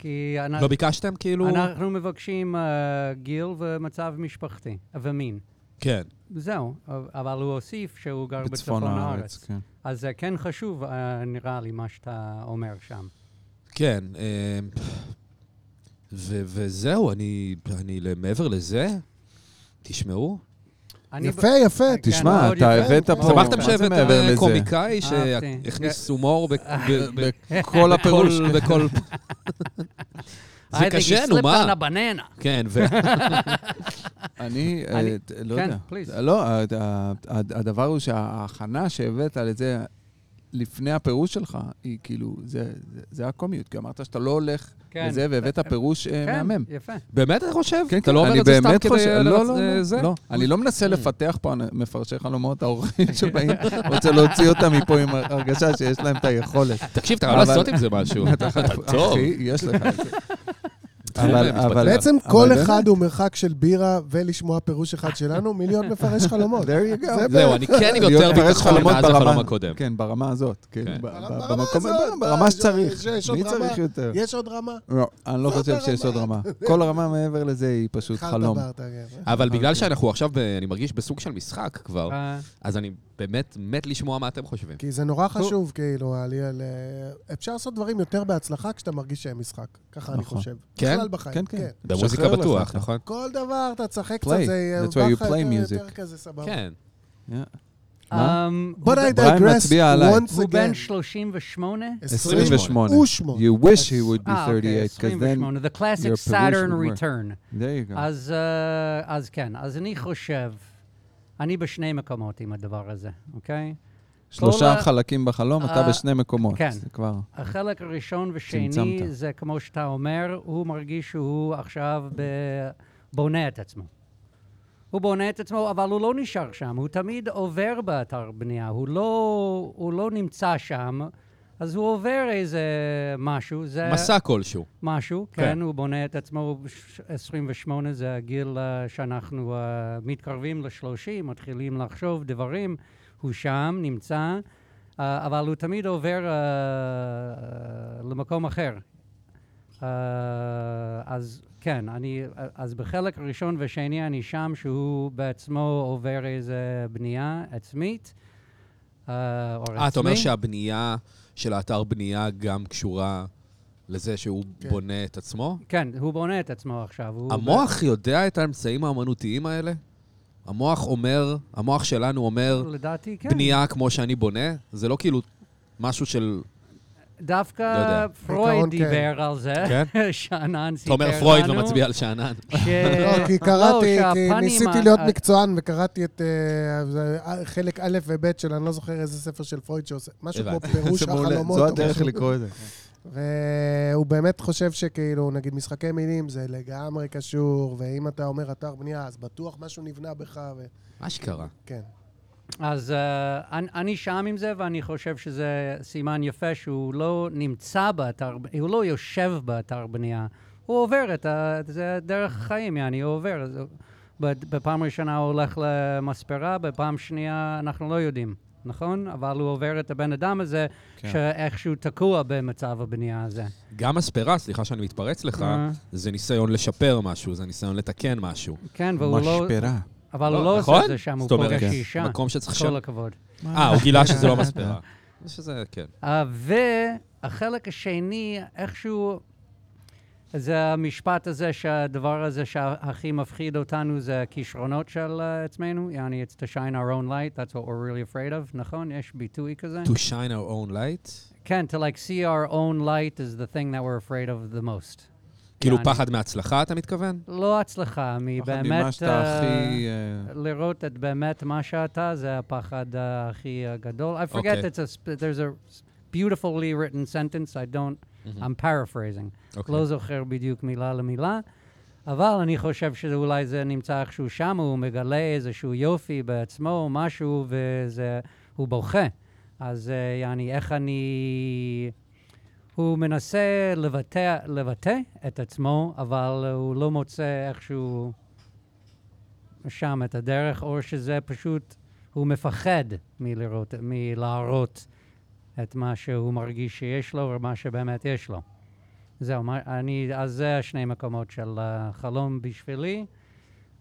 כי אנחנו... לא ביקשתם, כאילו? אנחנו מבקשים אה, גיל ומצב משפחתי, ומין. כן. זהו, אבל הוא הוסיף שהוא גר בצפון הארץ, כן. אז זה כן חשוב, אה, נראה לי, מה שאתה אומר שם. כן, אה, ו- וזהו, אני, אני, מעבר לזה, תשמעו, יפה, יפה. כן, תשמע, אתה. הבאת פה... שמחתם שהבאת? קומיקאי. שהכניס הומור ב- ב- ב- כל הפירוש. בכל... זה I think he קשה, נו, slipped מה? on a banana. כן, ו... אני, אה, ת- לא כן, יודע. please. לא, ה- ה- ה- הדבר הוא שההכנה שהבאת לזה לפני הפירוש שלך, היא כאילו, זה- הקומיות. כי אמרת שאתה לא הולך כן. לזה והבאת פירוש אה, כן, מהמם. יפה. באמת אתה חושב? כן, אתה כן, לא אומר אני את זה סתם באמת כדי... חושב, לא, לא, אה, לא, זה? לא. אני לא מנסה לפתח פה מפרשי חלומות, האורחים שבאים, רוצה להוציא אותם מפה עם הרגשה שיש להם את היכולת. תקשיב, אתה אבל- לעשות עם זה משהו. אתה טוב. אחי, יש לך את זה. אבל-. אבל- בעצם אבל כל באמת. אחד הוא מרחק של בירה ולשמוע פירוש אחד שלנו מלהיות מפרש חלומות. There you go. זה זהו, אני כן עם יותר מפרש ביטחון חלומות מאז ברמה- החלום הקודם. כן, ברמה הזאת. כן, כן. ברמה אה, שצריך. מי רמה. צריך יותר? יש עוד רמה? לא, אני לא חושב שיש עוד. רמה. כל רמה מעבר לזה היא פשוט חלום. כן. אבל בגלל שאנחנו עכשיו, אני מרגיש בסוג של משחק כבר, אה, אז אני באמת מת לשמוע מה אתם חושבים. כי זה נורא חשוב, כאילו, על- אפשר לעשות דברים יותר בהצלחה כשאתה מרגיש שהם משחק. ככה אני נכון. חושב. כן? בכלל בחיים. כן, כן. במוזיקה בטוח. נכון? כל דבר, אתה תשחק. קצת, זה That's why you בא לך play יותר- כזה סבבה. כן. אמ, But הוא I digress once הוא בן again. 38? 28. ושמונה. You wish he would be אה, אוקיי, 38, because then 28. The classic Saturn return. there you go. אז, אה, אז כן, אז אני חושב, אני בשני מקומות עם הדבר הזה, אוקיי? שלושה ה- חלקים בחלום, אתה אה, בשני מקומות. כן. זה כבר... החלק הראשון ושני, צמצמת. זה כמו שאתה אומר, הוא מרגיש שהוא עכשיו ב... בונה את עצמו. הוא בונה את עצמו, אבל הוא לא נשאר שם, הוא תמיד עובר באתר בנייה, הוא לא, הוא לא נמצא שם, אז הוא עובר איזה משהו, זה... מסע כלשהו. משהו, כן. כן, הוא בונה את עצמו, בש- 28 זה הגיל שאנחנו אה, מתקרבים ל-30, מתחילים לחשוב דברים, הוא שם, נמצא, אה, אבל הוא תמיד עובר אה, למקום אחר. אז כן, אני, אז בחלק הראשון והשני אני שם שהוא בעצמו עובר איזה בנייה עצמית. אה, אתה אומר שהבנייה של האתר בנייה גם קשורה לזה שהוא כן. בונה את עצמו? כן, הוא בונה את עצמו עכשיו. המוח יודע את האמצעים האמנותיים האלה? המוח אומר, המוח שלנו אומר, לדעתי, כן. בנייה כמו שאני בונה? זה לא כאילו משהו של... לא. דווקא פרויד בעיקרון, כן. דיבר על זה, כן? שאנן סיפר לנו. אומר פרויד ומצביע על שאנן. ש... לא, כי קראתי, כי שהפנים ניסיתי להיות מקצוען וקראתי את אה, אה, חלק א' וב' של אני לא זוכר איזה ספר של פרויד שעושה, משהו כמו. פירוש. החלומות. זו הדרך. לקרוא את זה. והוא באמת חושב שכאילו, נגיד משחקי מילים זה לגמרי קשור, ואם אתה אומר אתר בנייה, אז בטוח משהו נבנה בך, מה שקרה. וכן. אז uh, אני, אני שם עם זה, ואני חושב שזה סימן יפה שהוא לא נמצא באתר, הוא לא יושב באתר בנייה, הוא עובר את ה... זה דרך החיים, יעני, הוא עובר. אז בפעם ראשונה הוא הולך למספרה, בפעם שנייה אנחנו לא יודעים, נכון? אבל הוא עובר את הבן אדם הזה, כן. שאיכשהו תקוע במצב הבנייה הזה. גם הספרה, סליחה שאני מתפרץ לך, אה. זה ניסיון לשפר משהו, זה ניסיון לתקן משהו. כן, והוא לא... משפרה. אבל הוא לא נכון? עושה את זה שם, הוא פוגש כן. אישה. מקום שצריך כל שם... הכבוד. אה, הוא גילה שזה לא מספרה. שזה, כן. Uh, והחלק השני, איכשהו, זה המשפט הזה שהדבר הזה שהכי מפחיד אותנו זה הכישרונות של uh, עצמנו, יעני, it's to shine our own light, that's what we're really afraid of, נכון? יש ביטוי כזה? To shine our own light? כן, to like see our own light is the thing that we're afraid of the most. כאילו יעני, פחד מהצלחה, אתה מתכוון? לא הצלחה, פחד מבאמת... ממה שאתה אה, הכי... אה, לראות את באמת מה שאתה, זה הפחד הכי גדול. I forget אוקיי. it's a, there's a beautifully written sentence, I don't, I'm paraphrasing. אוקיי. לא זוכר בדיוק מילה למילה, אבל אני חושב שאולי זה נמצא איכשהו שם, הוא מגלה איזשהו יופי בעצמו, משהו, וזה, הוא בוכה. אז אה, יעני, איך אני... הוא מנסה לבטא, לבטא את עצמו, אבל הוא לא מוצא איכשהו שם את הדרך, או שזה פשוט, הוא מפחד מלראות, מלהראות את מה שהוא מרגיש שיש לו, או מה שבאמת יש לו. זהו, אני, אז זה השני מקומות של uh, חלום בשבילי,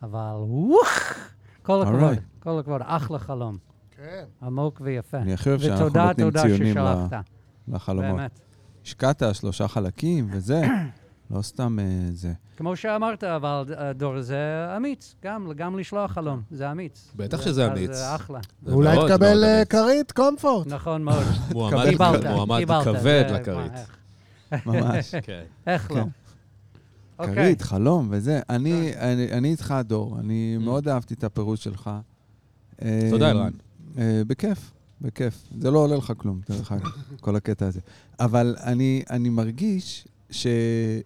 אבל וואח! כל הכבוד, Alright. כל הכבוד, אחלה חלום, כן. עמוק ויפה. אני הכי אוהב שאנחנו ותודה, נותנים תודה ציונים ששלחת, לחלומות. באמת. השקעת שלושה חלקים וזה, לא סתם אה, זה. כמו שאמרת, אבל אה, דור, זה אמיץ, גם, גם לשלוח חלום, זה אמיץ. בטח זה- שזה אמיץ. זה אחלה, זה אולי מאוד תקבל אה. כרית קומפורט. נכון מאוד. מועמד קיבלת, מועמד קיבלת, כבד לכרית. ממש. כן. איך לא? כן. אוקיי. כרית, חלום וזה. אני, אני, אני איתך, דור. אני Mm. מאוד אהבתי את הפירוש שלך. תודה, אה, אלרן. אה, בכיף, בכיף. זה לא עולה לך כלום, דרך אגב, כל הקטע הזה. אבל אני, אני מרגיש שזה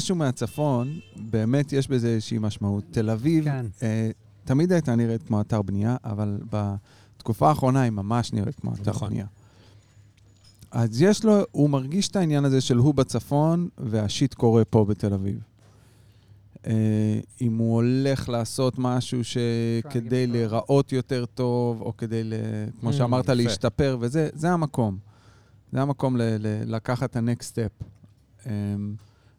שהוא מהצפון, באמת יש בזה איזושהי משמעות. תל אביב, כן. אה, תמיד הייתה נראית כמו אתר בנייה, אבל בתקופה האחרונה היא ממש נראית כמו אתר נכון. בנייה. אז יש לו, הוא מרגיש את העניין הזה של הוא בצפון והשיט קורה פה בתל אביב. אה, אם הוא הולך לעשות משהו שכדי להיראות יותר טוב, או כדי, ל, כמו Mm, שאמרת. להשתפר, וזה זה המקום. זה המקום ל, ל, לקחת את ה-next step. Um,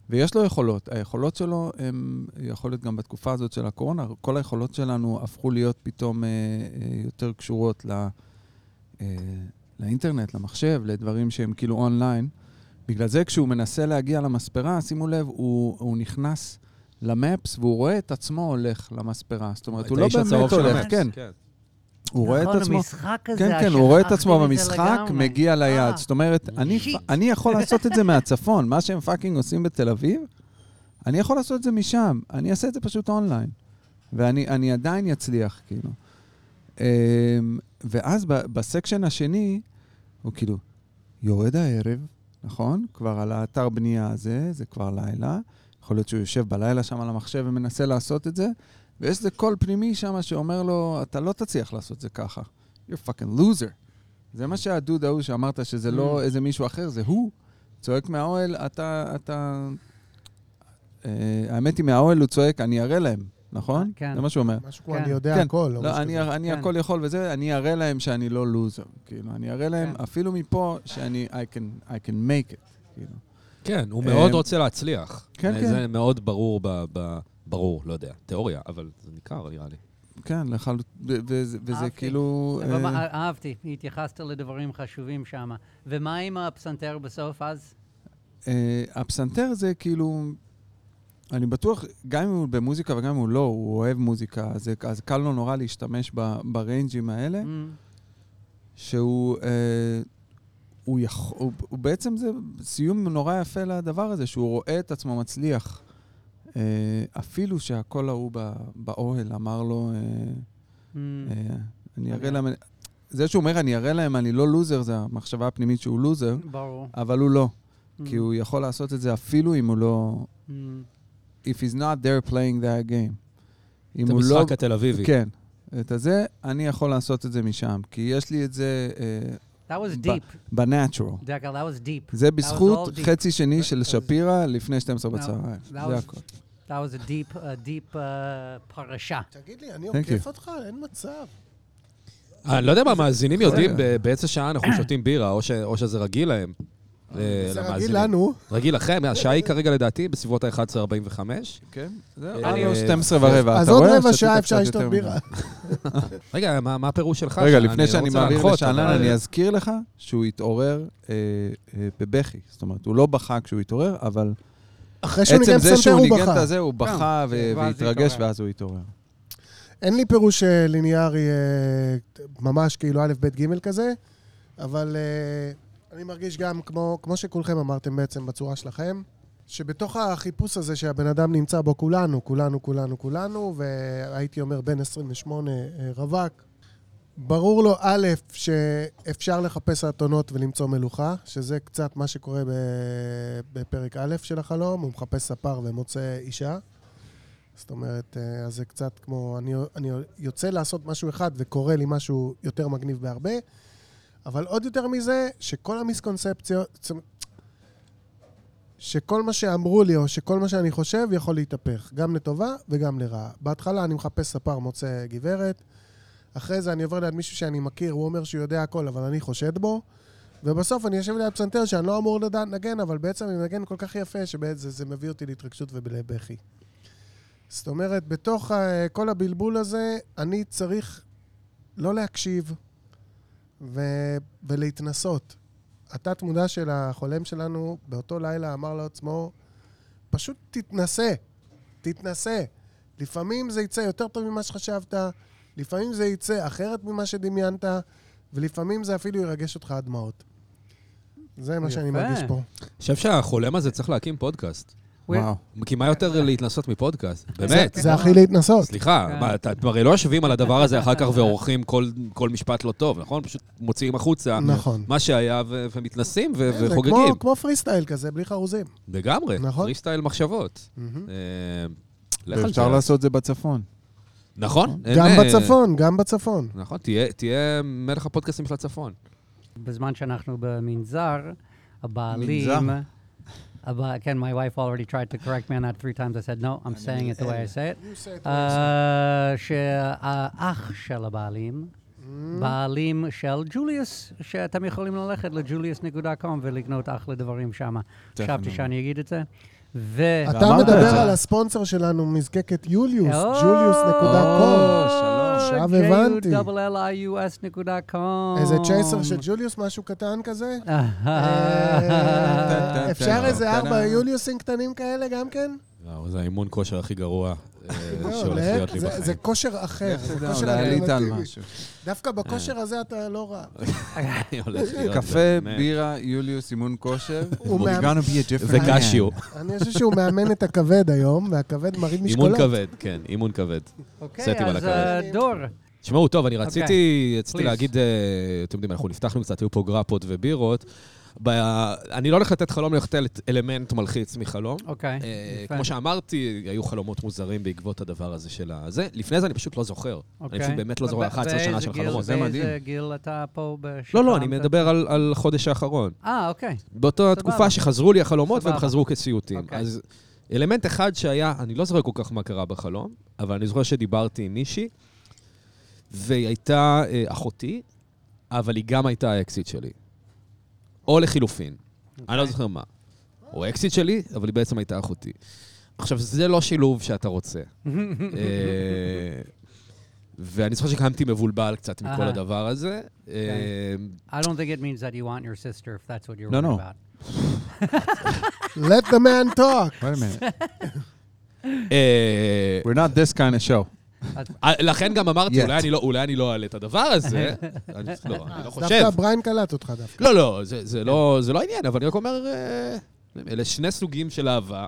ויש לו יכולות. היכולות שלו, הם, יכול להיות גם בתקופה הזאת של הקורונה, כל היכולות שלנו הפכו להיות פתאום אה, אה, יותר קשורות ל, אה, לאינטרנט, למחשב, לדברים שהם כאילו אונליין. בגלל זה כשהוא מנסה להגיע למספרה, שימו לב, הוא, הוא נכנס למפס והוא רואה את עצמו הולך למספרה. זאת אומרת, הוא לא באמת הולך, המפס, כן. הוא רואה את נכון, עצמו... המשחק הזה, כן, כן, הוא רואה את עצמו במשחק. מגיע ליד. אה, זאת אומרת, אני. אני יכול לעשות את זה מהצפון. מה שהם fucking עושים בתל אביב, אני יכול לעשות את זה משם. אני אעשה את זה פשוט אונליין. ואני אני עדיין אצליח, כאילו. אמ, ואז ב- ב section השני, הוא כאילו, יורד הערב, נכון? כבר על האתר בנייה הזה, זה כבר לילה. יכול להיות שהוא יושב בלילה שם על המחשב ומנסה לעשות את זה, ויש איזה קול פנימי שם שאומר לו, אתה לא תצליח לעשות את זה ככה. you're fucking loser. זה מה שהדוד ההוא שאמרת שזה לא Mm. איזה מישהו אחר, זה הוא. צועק מהאוהל, אתה, אתה... אה, האמת היא, מהאוהל הוא צועק, אני אראה להם, נכון? כן. זה מה שהוא אומר. משהו כמו כן. אני יודע כן. הכל. לא, משהו אני, כזה. אני כן. הכל יכול וזה, אני אראה להם שאני לא לוזר. כאילו, אני אראה להם, כן. אפילו מפה, שאני, I can, I can make it. כאילו. כן, הוא מאוד אה, רוצה להצליח. כן, אה, כן. זה מאוד ברור, ב- ב- ברור, לא יודע, תיאוריה, אבל זה ניכר, נראה לי. כן, לחלוט... ו- וזה. כאילו... אה, מה- אהבתי, התייחסת לדברים חשובים שם. ומה עם הפסנתר בסוף אז? אה, הפסנתר זה כאילו, אני בטוח, גם אם הוא במוזיקה וגם אם הוא לא, הוא אוהב מוזיקה, אז, אז קל לו נורא להשתמש ב, בריינג'ים האלה, Mm. שהוא... אה, הוא, יכ... הוא, הוא בעצם זה סיום נורא יפה לדבר הזה, שהוא רואה את עצמו מצליח. אה, אפילו שהקול ההוא ב- באוהל אמר לו, אה, Mm. אה, אני אראה מעניין. להם... זה שהוא אומר, אני אראה להם, אני לא לוזר, זה המחשבה הפנימית שהוא לוזר, ברור. אבל הוא לא. Mm. כי הוא יכול לעשות את זה אפילו אם הוא לא... Mm. If he's not there playing that game. אם את הוא לא... המשחק התל אביבי. כן. את הזה, אני יכול לעשות את זה משם. כי יש לי את זה That was deep. בנאצ'רל. Dekel, that was deep. זה בזכות all deep. חצי שני של That was- שפירא לפני 12 No, בצהריים. that זה was- הכל. That was a deep, a deep uh, פרשה. תגיד לי, אני Thank עוקף you. אותך? אין מצב. אני לא יודע מה, המאזינים יודעים באיזה שעה אנחנו שותים בירה, או שזה רגיל להם. אה, זה רגיל למאזינים. לנו. רגיל לכם, השעה היא כרגע לדעתי בסביבות ה-11:45. כן? זהו, אני- אה, 12 ורבע. אז עוד? רבע שעה אפשר לשתות. בירה. רגע, מה מה הפירוש שלך? רגע, לפני שאני מעביר לשאנן, אני אזכיר לך שהוא התעורר אה, אה, בבכי. זאת אומרת, הוא לא בכה כשהוא התעורר, אבל אחרי שהוא עצם ניגן זה פסנתר שהוא הוא ניגן את בכה. הזה, הוא בכה והתרגש. ואז הוא התעורר. אין לי פירוש אה, ליניארי אה, ממש כאילו א', ב', ג' כזה, אבל אה, אני מרגיש גם, כמו, כמו שכולכם אמרתם בעצם בצורה שלכם, שבתוך החיפוש הזה שהבן אדם נמצא בו, כולנו, כולנו, כולנו, כולנו, והייתי אומר בן 28 אה, רווק, ברור לו, א', שאפשר לחפש אתונות ולמצוא מלוכה, שזה קצת מה שקורה בפרק א' של החלום, הוא מחפש ספר ומוצא אישה. זאת אומרת, אה, אז זה קצת כמו, אני, אני יוצא לעשות משהו אחד וקורה לי משהו יותר מגניב בהרבה, אבל עוד יותר מזה, שכל המיסקונספציות, שכל מה שאמרו לי, או שכל מה שאני חושב, יכול להתהפך, גם לטובה וגם לרעה. בהתחלה אני מחפש ספר, מוצא גברת, אחרי זה אני עובר ליד מישהו שאני מכיר, הוא אומר שהוא יודע הכל, אבל אני חושד בו, ובסוף אני יושב ליד פסנתר שאני לא אמור לדעת לנגן, אבל בעצם אני מנגן כל כך יפה, שבעצם זה מביא אותי להתרגשות ולבכי. זאת אומרת, בתוך אה, כל הבלבול הזה, אני צריך לא להקשיב ו- ולהתנסות. התת-מודע של החולם שלנו באותו לילה אמר לעצמו, פשוט תתנסה, תתנסה. לפעמים זה יצא יותר טוב ממה שחשבת, לפעמים זה יצא אחרת ממה שדמיינת, ולפעמים זה אפילו ירגש אותך עד דמעות. זה מה שאני יפה. מרגיש פה. אני חושב שהחולם הזה צריך להקים פודקאסט. וואו. כי מה יותר להתנסות מפודקאסט? באמת. זה הכי להתנסות. סליחה, כן. מה, אתה- אתם הרי לא יושבים על הדבר הזה אחר כך ועורכים כל- כל משפט לא טוב, נכון? פשוט מוציאים החוצה נכון. מה שהיה ו- ומתנסים ו- זה וחוגגים. כמו- כמו פרי סטייל כזה, בלי חרוזים. לגמרי, נכון. פרי סטייל מחשבות. אה, לך על ואפשר זה. לעשות את זה בצפון. נכון. אין, גם אה, בצפון, גם בצפון. נכון, תהיה- תהיה מלך הפודקאסטים של הצפון. בזמן שאנחנו במנזר, הבעלים... מנזר? הבע- כן, my wife already tried to correct me on that three times. I said, no, I'm saying it the way I say it. You say it אה, שהאח של הבעלים, בעלים של ג'וליוס, שאתם יכולים ללכת לג'וליוס.com ולקנות אחלה דברים שם. חשבתי. שאני אגיד את זה. ו... אתה מדבר. על הספונסר שלנו, מזקקת יוליוס, או, julius.com. שלום. עכשיו הבנתי. J-U-L-L-I-U-S.com. איזה צ'ייסר של ג'וליוס, משהו קטן כזה? אפשר איזה. ארבע יוליוסים קטנים כאלה גם כן? זה האימון כושר הכי גרוע שהולך להפך, להיות לי זה- בחיים. זה כושר אחר, זה כושר אלטרנטיבי. דווקא בכושר הזה אתה לא רע. קפה. בירה, יוליוס, אימון כושר. וקשיו. אני חושב שהוא מאמן את הכבד היום, והכבד אימון משקולות. כבד, כן, אימון כבד. אוקיי, אז. אה, דור. תשמעו, טוב, אני רציתי רציתי Please. להגיד, אה, אתם יודעים, אנחנו נפתחנו קצת, היו פה גרפות ובירות. ב- אני לא הולך לתת חלום, אני הולך לתת אלמנט מלחיץ מחלום. אוקיי, אה, יפה. כמו שאמרתי, היו חלומות מוזרים בעקבות הדבר הזה של הזה. לפני זה אני פשוט לא זוכר. אני אוקיי. פשוט באמת לא זוכר ב- 11 שנה של חלומות. זה מדהים. באיזה גיל אתה פה בשחרמת? לא, לא, אני מדבר על- על החודש האחרון. אה, אוקיי. באותה. תקופה שחזרו לי החלומות והם. חזרו כסיוטים. אוקיי. אז אלמנט אחד שהיה, אני לא זוכר כל כך מה קרה בחלום, אבל אני זוכר שדיברתי עם מישהי, והיא הייתה אה, אחותי, אבל היא גם הייתה האקסיט שלי. או לחילופין. אני לא זוכר מה. או אקסיט שלי, אבל היא בעצם הייתה אחותי. עכשיו, זה לא שילוב שאתה רוצה. אה, ואני זוכר שקמתי מבולבל קצת מכל אהה. הדבר הזה. אה, I don't think it means that you want your sister if that's what you're No, worried no. about. let the man talk. Wait a minute. אה, We're not this kind of show. אה, לכן גם אמרתי, Yet. אולי אני לא- אולי אני לא אעלה את הדבר הזה. אני לא, אני לא חושב. דווקא בריין קלט אותך דווקא. לא, לא, זה- לא לא העניין, אבל אני רק אומר, אה, אלה שני סוגים של אהבה,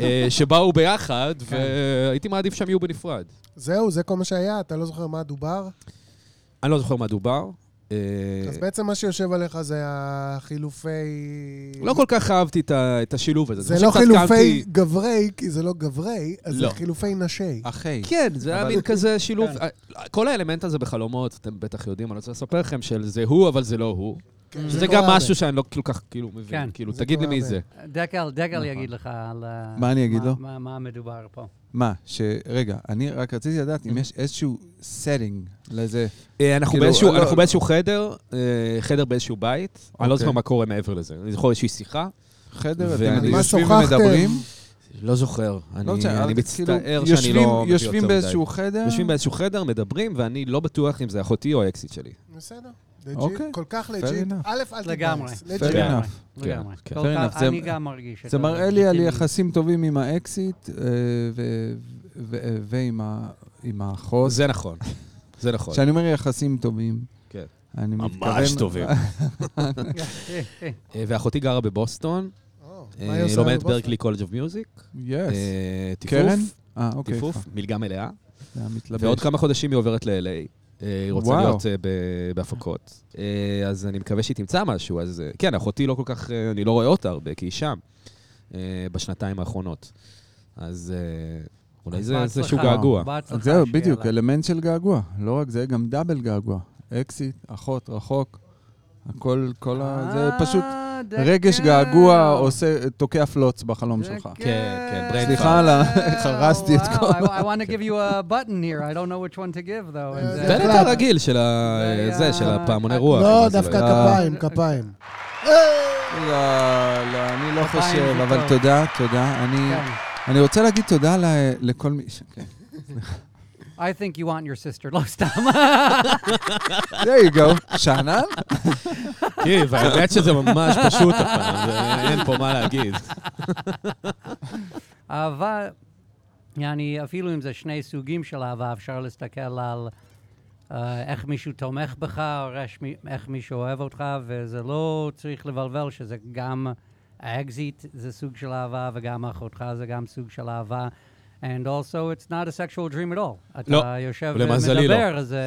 אה, שבאו ביחד, והייתי מעדיף שהם יהיו בנפרד. זהו, זה כל מה שהיה, אתה לא זוכר מה דובר? אני לא זוכר מה דובר. אה, אז בעצם מה שיושב עליך זה החילופי... לא כל כך אהבתי את השילוב הזה. זה לא חילופי גברי, כי זה לא גברי, אז זה לא. חילופי נשי. אחי. כן, זה היה מין כזה שילוב. כן. אה, כל האלמנט הזה בחלומות, אתם בטח יודעים, אני רוצה לספר לכם של זה הוא, אבל זה לא הוא. כן, זה קורה גם. משהו שאני לא כל כך כאילו מבין. כן. כאילו, תגיד לי קורה מי. זה. דקל, דקל יגיד לך על... מה אני אגיד מה- לו? מה- מה מדובר פה. מה, ש... רגע, אני רק רציתי לדעת אם יש איזשהו setting לזה. אה, אנחנו כאילו, באיזשהו- לא- אנחנו באיזשהו חדר, אה, חדר באיזשהו בית. אני לא אוקיי. זוכר מה קורה מעבר לזה. אני זוכר איזושהי שיחה, חדר, אתם יושבים? ומדברים? לא זוכר. אני לא מצטער כאילו, שאני לא... מביא יושבים יותר מדי. באיזשהו חדר? יושבים באיזשהו חדר, מדברים, ואני לא בטוח אם זה אחותי או האקסיט שלי. בסדר. Legit, אוקיי. כל כך legit. enough. א', אל לגמרי. תתבאס. לגמרי. לגמרי. כן. זה- אני גם מרגיש את זה מראה לי על. יחסים טובים עם האקסית אה, ו- ו- ועם האחות. זה נכון. זה נכון. כשאני אומר יחסים טובים, כן. אני ממש מתכוון... טובים. אה, ואחותי גרה בבוסטון, אה, לומדת? Berklee College of Music. Yes. טיפוף, קרן? אה, אוקיי. טיפוף. מלגה מלאה. ועוד כמה חודשים היא עוברת ל-LA. אה, היא רוצה וואו. להיות ב- בהפקות. אה, אז אני מקווה שהיא תמצא משהו. אז אה, כן, אחותי לא כל כך, אני לא רואה אותה הרבה, כי היא שם, בשנתיים האחרונות. אז אולי זה. איזשהו געגוע. זהו, בדיוק. אלמנט של געגוע. לא רק זה, גם דאבל געגוע. אקסיט, אחות, רחוק. הכל, כל ה... זה אה, פשוט דקל. רגש געגוע עושה, תוקע פלוץ בחלום שלך. כן, כן, brain סליחה על ה... חרסתי את כל... I, want to give you a button here. I don't know which one to give, though. אה, זה- זה תן את. הרגיל של ה... זה זה, של הפעמוני רוח. לא, זה דווקא לא- כפיים, כפיים. לא, לא, אני לא חושב, זה אבל. תודה, תודה. אני- כן. אני רוצה להגיד תודה ל- לכל מי... כן. I think you want your sister. לא סתם. there you go. שאנן? כן, והאמת שזה ממש פשוט הפעם, זה- אין פה מה להגיד. אהבה, יעני, אפילו אם זה שני סוגים של אהבה, אפשר להסתכל על אה, איך מישהו תומך בך, או איך מישהו אוהב אותך, וזה לא צריך לבלבל שזה גם האקסית זה סוג של אהבה, וגם אחותך זה גם סוג של אהבה. And also, it's not a sexual dream at all. לא, אתה יושב למזלי לא. ומדבר, זה...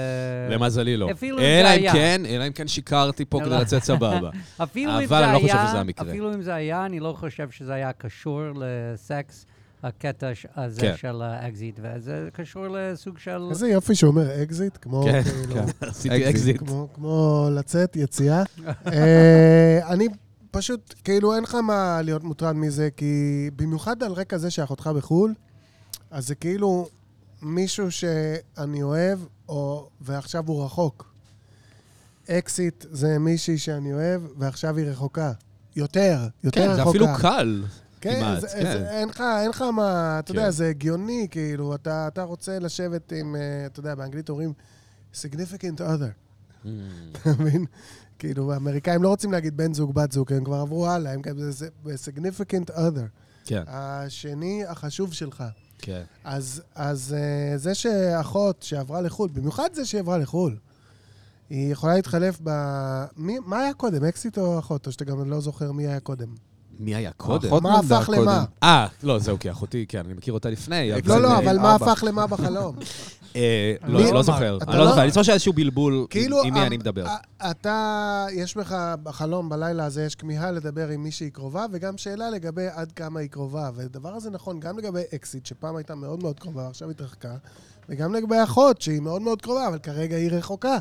למזלי לא. אפילו אם אלא זה אם היה. כן, אלא אם כן שיקרתי פה כדי לא. לצאת סבבה. אפילו אם אבל זה אני לא חושב היה- שזה המקרה. אפילו אם זה היה, אני לא חושב שזה היה קשור לסקס, הקטע הזה כן. של האקזיט, וזה קשור לסוג של... איזה יופי שאומר אקזיט, כמו כן, כאילו... עשיתי Exit. Exit. כמו, כמו לצאת, יציאה. אה, אני פשוט, כאילו, אין לך מה להיות מוטרד מזה, כי במיוחד על רקע זה שאחותך בחו"ל, אז זה כאילו מישהו שאני אוהב, או, ועכשיו הוא רחוק. אקסיט זה מישהי שאני אוהב, ועכשיו היא רחוקה. יותר, יותר כן, רחוקה. זה אפילו קל. כן, כמעט, זה, כן. זה, אין, לך, אין לך מה, אתה כן. יודע, זה הגיוני, כאילו, אתה, אתה רוצה לשבת עם, אה, אתה יודע, באנגלית אומרים significant other, אתה מבין? כאילו, האמריקאים לא רוצים להגיד בן זוג, בת זוג, הם כבר עברו הלאה, הם כזה, זה significant other. כן, השני החשוב שלך. כן. אז, אז אה, זה שאחות שעברה לחו"ל, במיוחד זה שהיא עברה לחו"ל, היא יכולה להתחלף ב... מי, מה היה קודם, אקסיט או אחות? או שאתה גם לא זוכר מי היה קודם? מי היה קודם? האחות מה הפך קודם. למה? אה, לא, זהו, כי אחותי, כן, אני מכיר אותה לפני. לא, לא, אבל מה. הפך למה בחלום? אה, מי- לא, לא זוכר. אני לא לא- זוכר, אני זוכר שהיה איזשהו בלבול כאילו, עם מי אה, אני מדבר. אה, אתה, יש לך בחלום בלילה הזה, יש כמיהה לדבר עם מישהי קרובה, וגם שאלה לגבי עד כמה היא קרובה. והדבר הזה נכון גם לגבי אקסיט, שפעם הייתה מאוד מאוד קרובה, ועכשיו התרחקה, וגם לגבי אחות, שהיא מאוד מאוד קרובה, אבל כרגע היא רחוקה.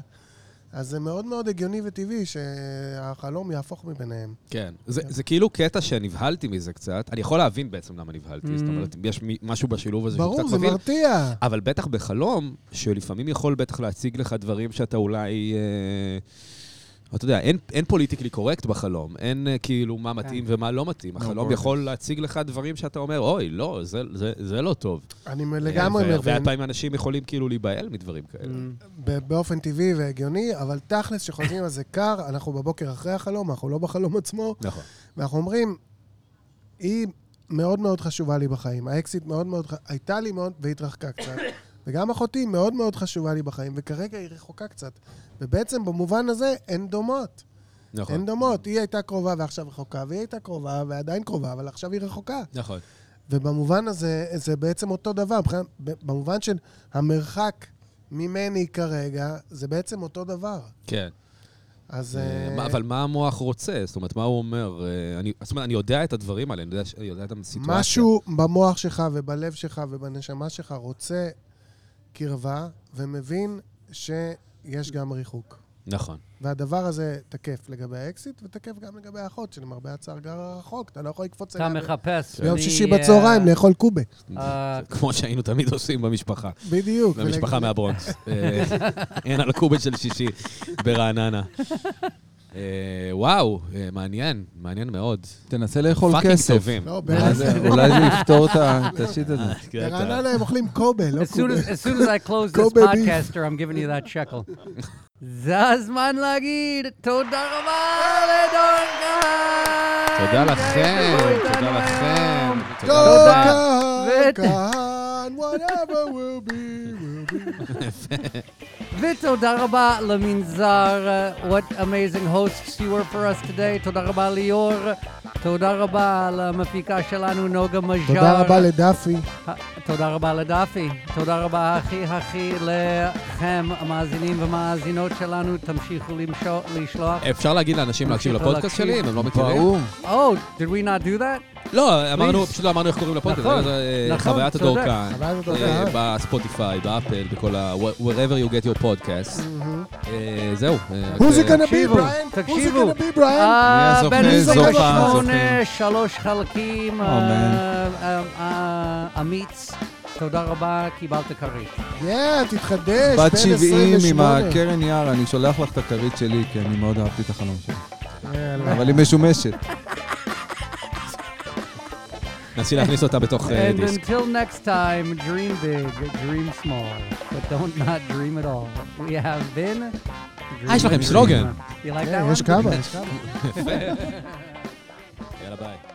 אז זה מאוד מאוד הגיוני וטבעי שהחלום יהפוך מביניהם. כן. זה זה כאילו קטע שנבהלתי מזה קצת. אני יכול להבין בעצם למה נבהלתי. זאת אומרת, יש משהו בשילוב הזה ברור, זה מבין. מרתיע. אבל בטח בחלום, שלפעמים יכול בטח להציג לך דברים שאתה אולי... אה, אתה יודע, אין, אין פוליטיקלי קורקט בחלום, אין אה, כאילו מה מתאים ומה לא מתאים. החלום. יכול להציג לך דברים שאתה אומר, אוי, לא, זה, זה, זה לא טוב. אני לגמרי אה, אומר, והרבה פעמים אנשים יכולים כאילו להיבהל מדברים כאלה. Mm. ב- באופן טבעי והגיוני, אבל תכלס, כשחושבים על זה קר, אנחנו בבוקר אחרי החלום, אנחנו לא בחלום עצמו, נכון. ואנחנו אומרים, היא מאוד מאוד חשובה לי בחיים. האקסיט מאוד מאוד, הייתה לי מאוד, והתרחקה קצת. וגם אחותי מאוד מאוד חשובה לי בחיים, וכרגע היא רחוקה קצת. ובעצם במובן הזה אין דומות. נכון. אין דומות. היא הייתה קרובה ועכשיו רחוקה, והיא הייתה קרובה ועדיין קרובה, אבל עכשיו היא רחוקה. נכון. ובמובן הזה, זה בעצם אותו דבר. במובן של המרחק ממני כרגע, זה בעצם אותו דבר. כן. אז... אה, אה, אבל מה המוח רוצה? זאת אומרת, מה הוא אומר? אה, אני- זאת אומרת, אני יודע את הדברים האלה, אני יודע אני יודע את הסיטואציה. משהו במוח שלך ובלב שלך ובנשמה שלך רוצה קרבה, ומבין שיש גם ריחוק. נכון. והדבר הזה תקף לגבי האקסיט, ותקף גם לגבי האחות, שלמרבה הצער גרה רחוק, אתה לא יכול לקפוץ אתה אליה מחפש. ביום שישי אה, בצהריים לאכול קובה. אה, כמו שהיינו תמיד עושים במשפחה. בדיוק. במשפחה מהברונקס. אה, אין על הקובל של שישי ברעננה. אה, וואו, אה, מעניין, מעניין מאוד. תנסה לאכול fucking כסף. טובים. לא, אולי זה- יפתור את ה shit הזה. כן, ברעננה הם אוכלים קובה, לא As soon קובה. as, as soon as I close this podcast, I'm giving you that shekel. זה הזמן להגיד תודה רבה לדור קהל. תודה לכם, תודה לכם. תודה כהן, whatever will be, will be. ותודה רבה למנזר. uh, What amazing hosts you were for us today. תודה רבה ליאור. תודה רבה למפיקה שלנו, נוגה מז'אר. תודה רבה לדאפי. תודה רבה לדאפי. תודה רבה הכי הכי לכם, המאזינים והמאזינות שלנו. תמשיכו לשלוח. אפשר להגיד לאנשים להקשיב לפודקאסט. שלי, אם הם לא מכירים? ברור. Oh, did we not do that? לא, אמרנו, Please. פשוט לא אמרנו איך קוראים לפודקאסט. נכון, זה, אה, נכון, חוויית הדור צודק. כאן. חוויית הדור אה, כאן. בספוטיפיי, באפל, בכל ה... wherever you get your podcast. זהו. אה, רק, Who's it gonna be, תקשיבו, Brian? Who's it gonna be, Brian? הזוכה? בן זוכה, 28, זוכים. שלוש חלקים, אה, אה, אה, אמיץ. תודה רבה, קיבלת כרית. יא, תתחדש, בת בן 70 עם 28. הקרן יער, אני שולח לך את הכרית שלי, כי אני מאוד אהבתי את החלום שלי. אבל היא משומשת. נסי להכניס אותה בתוך אה, And דיסק. until next time, dream big, dream small, but don't not dream at all. We have been... אה, יש לכם סלוגן. You like that יש? כמה, יש כמה. יאללה ביי.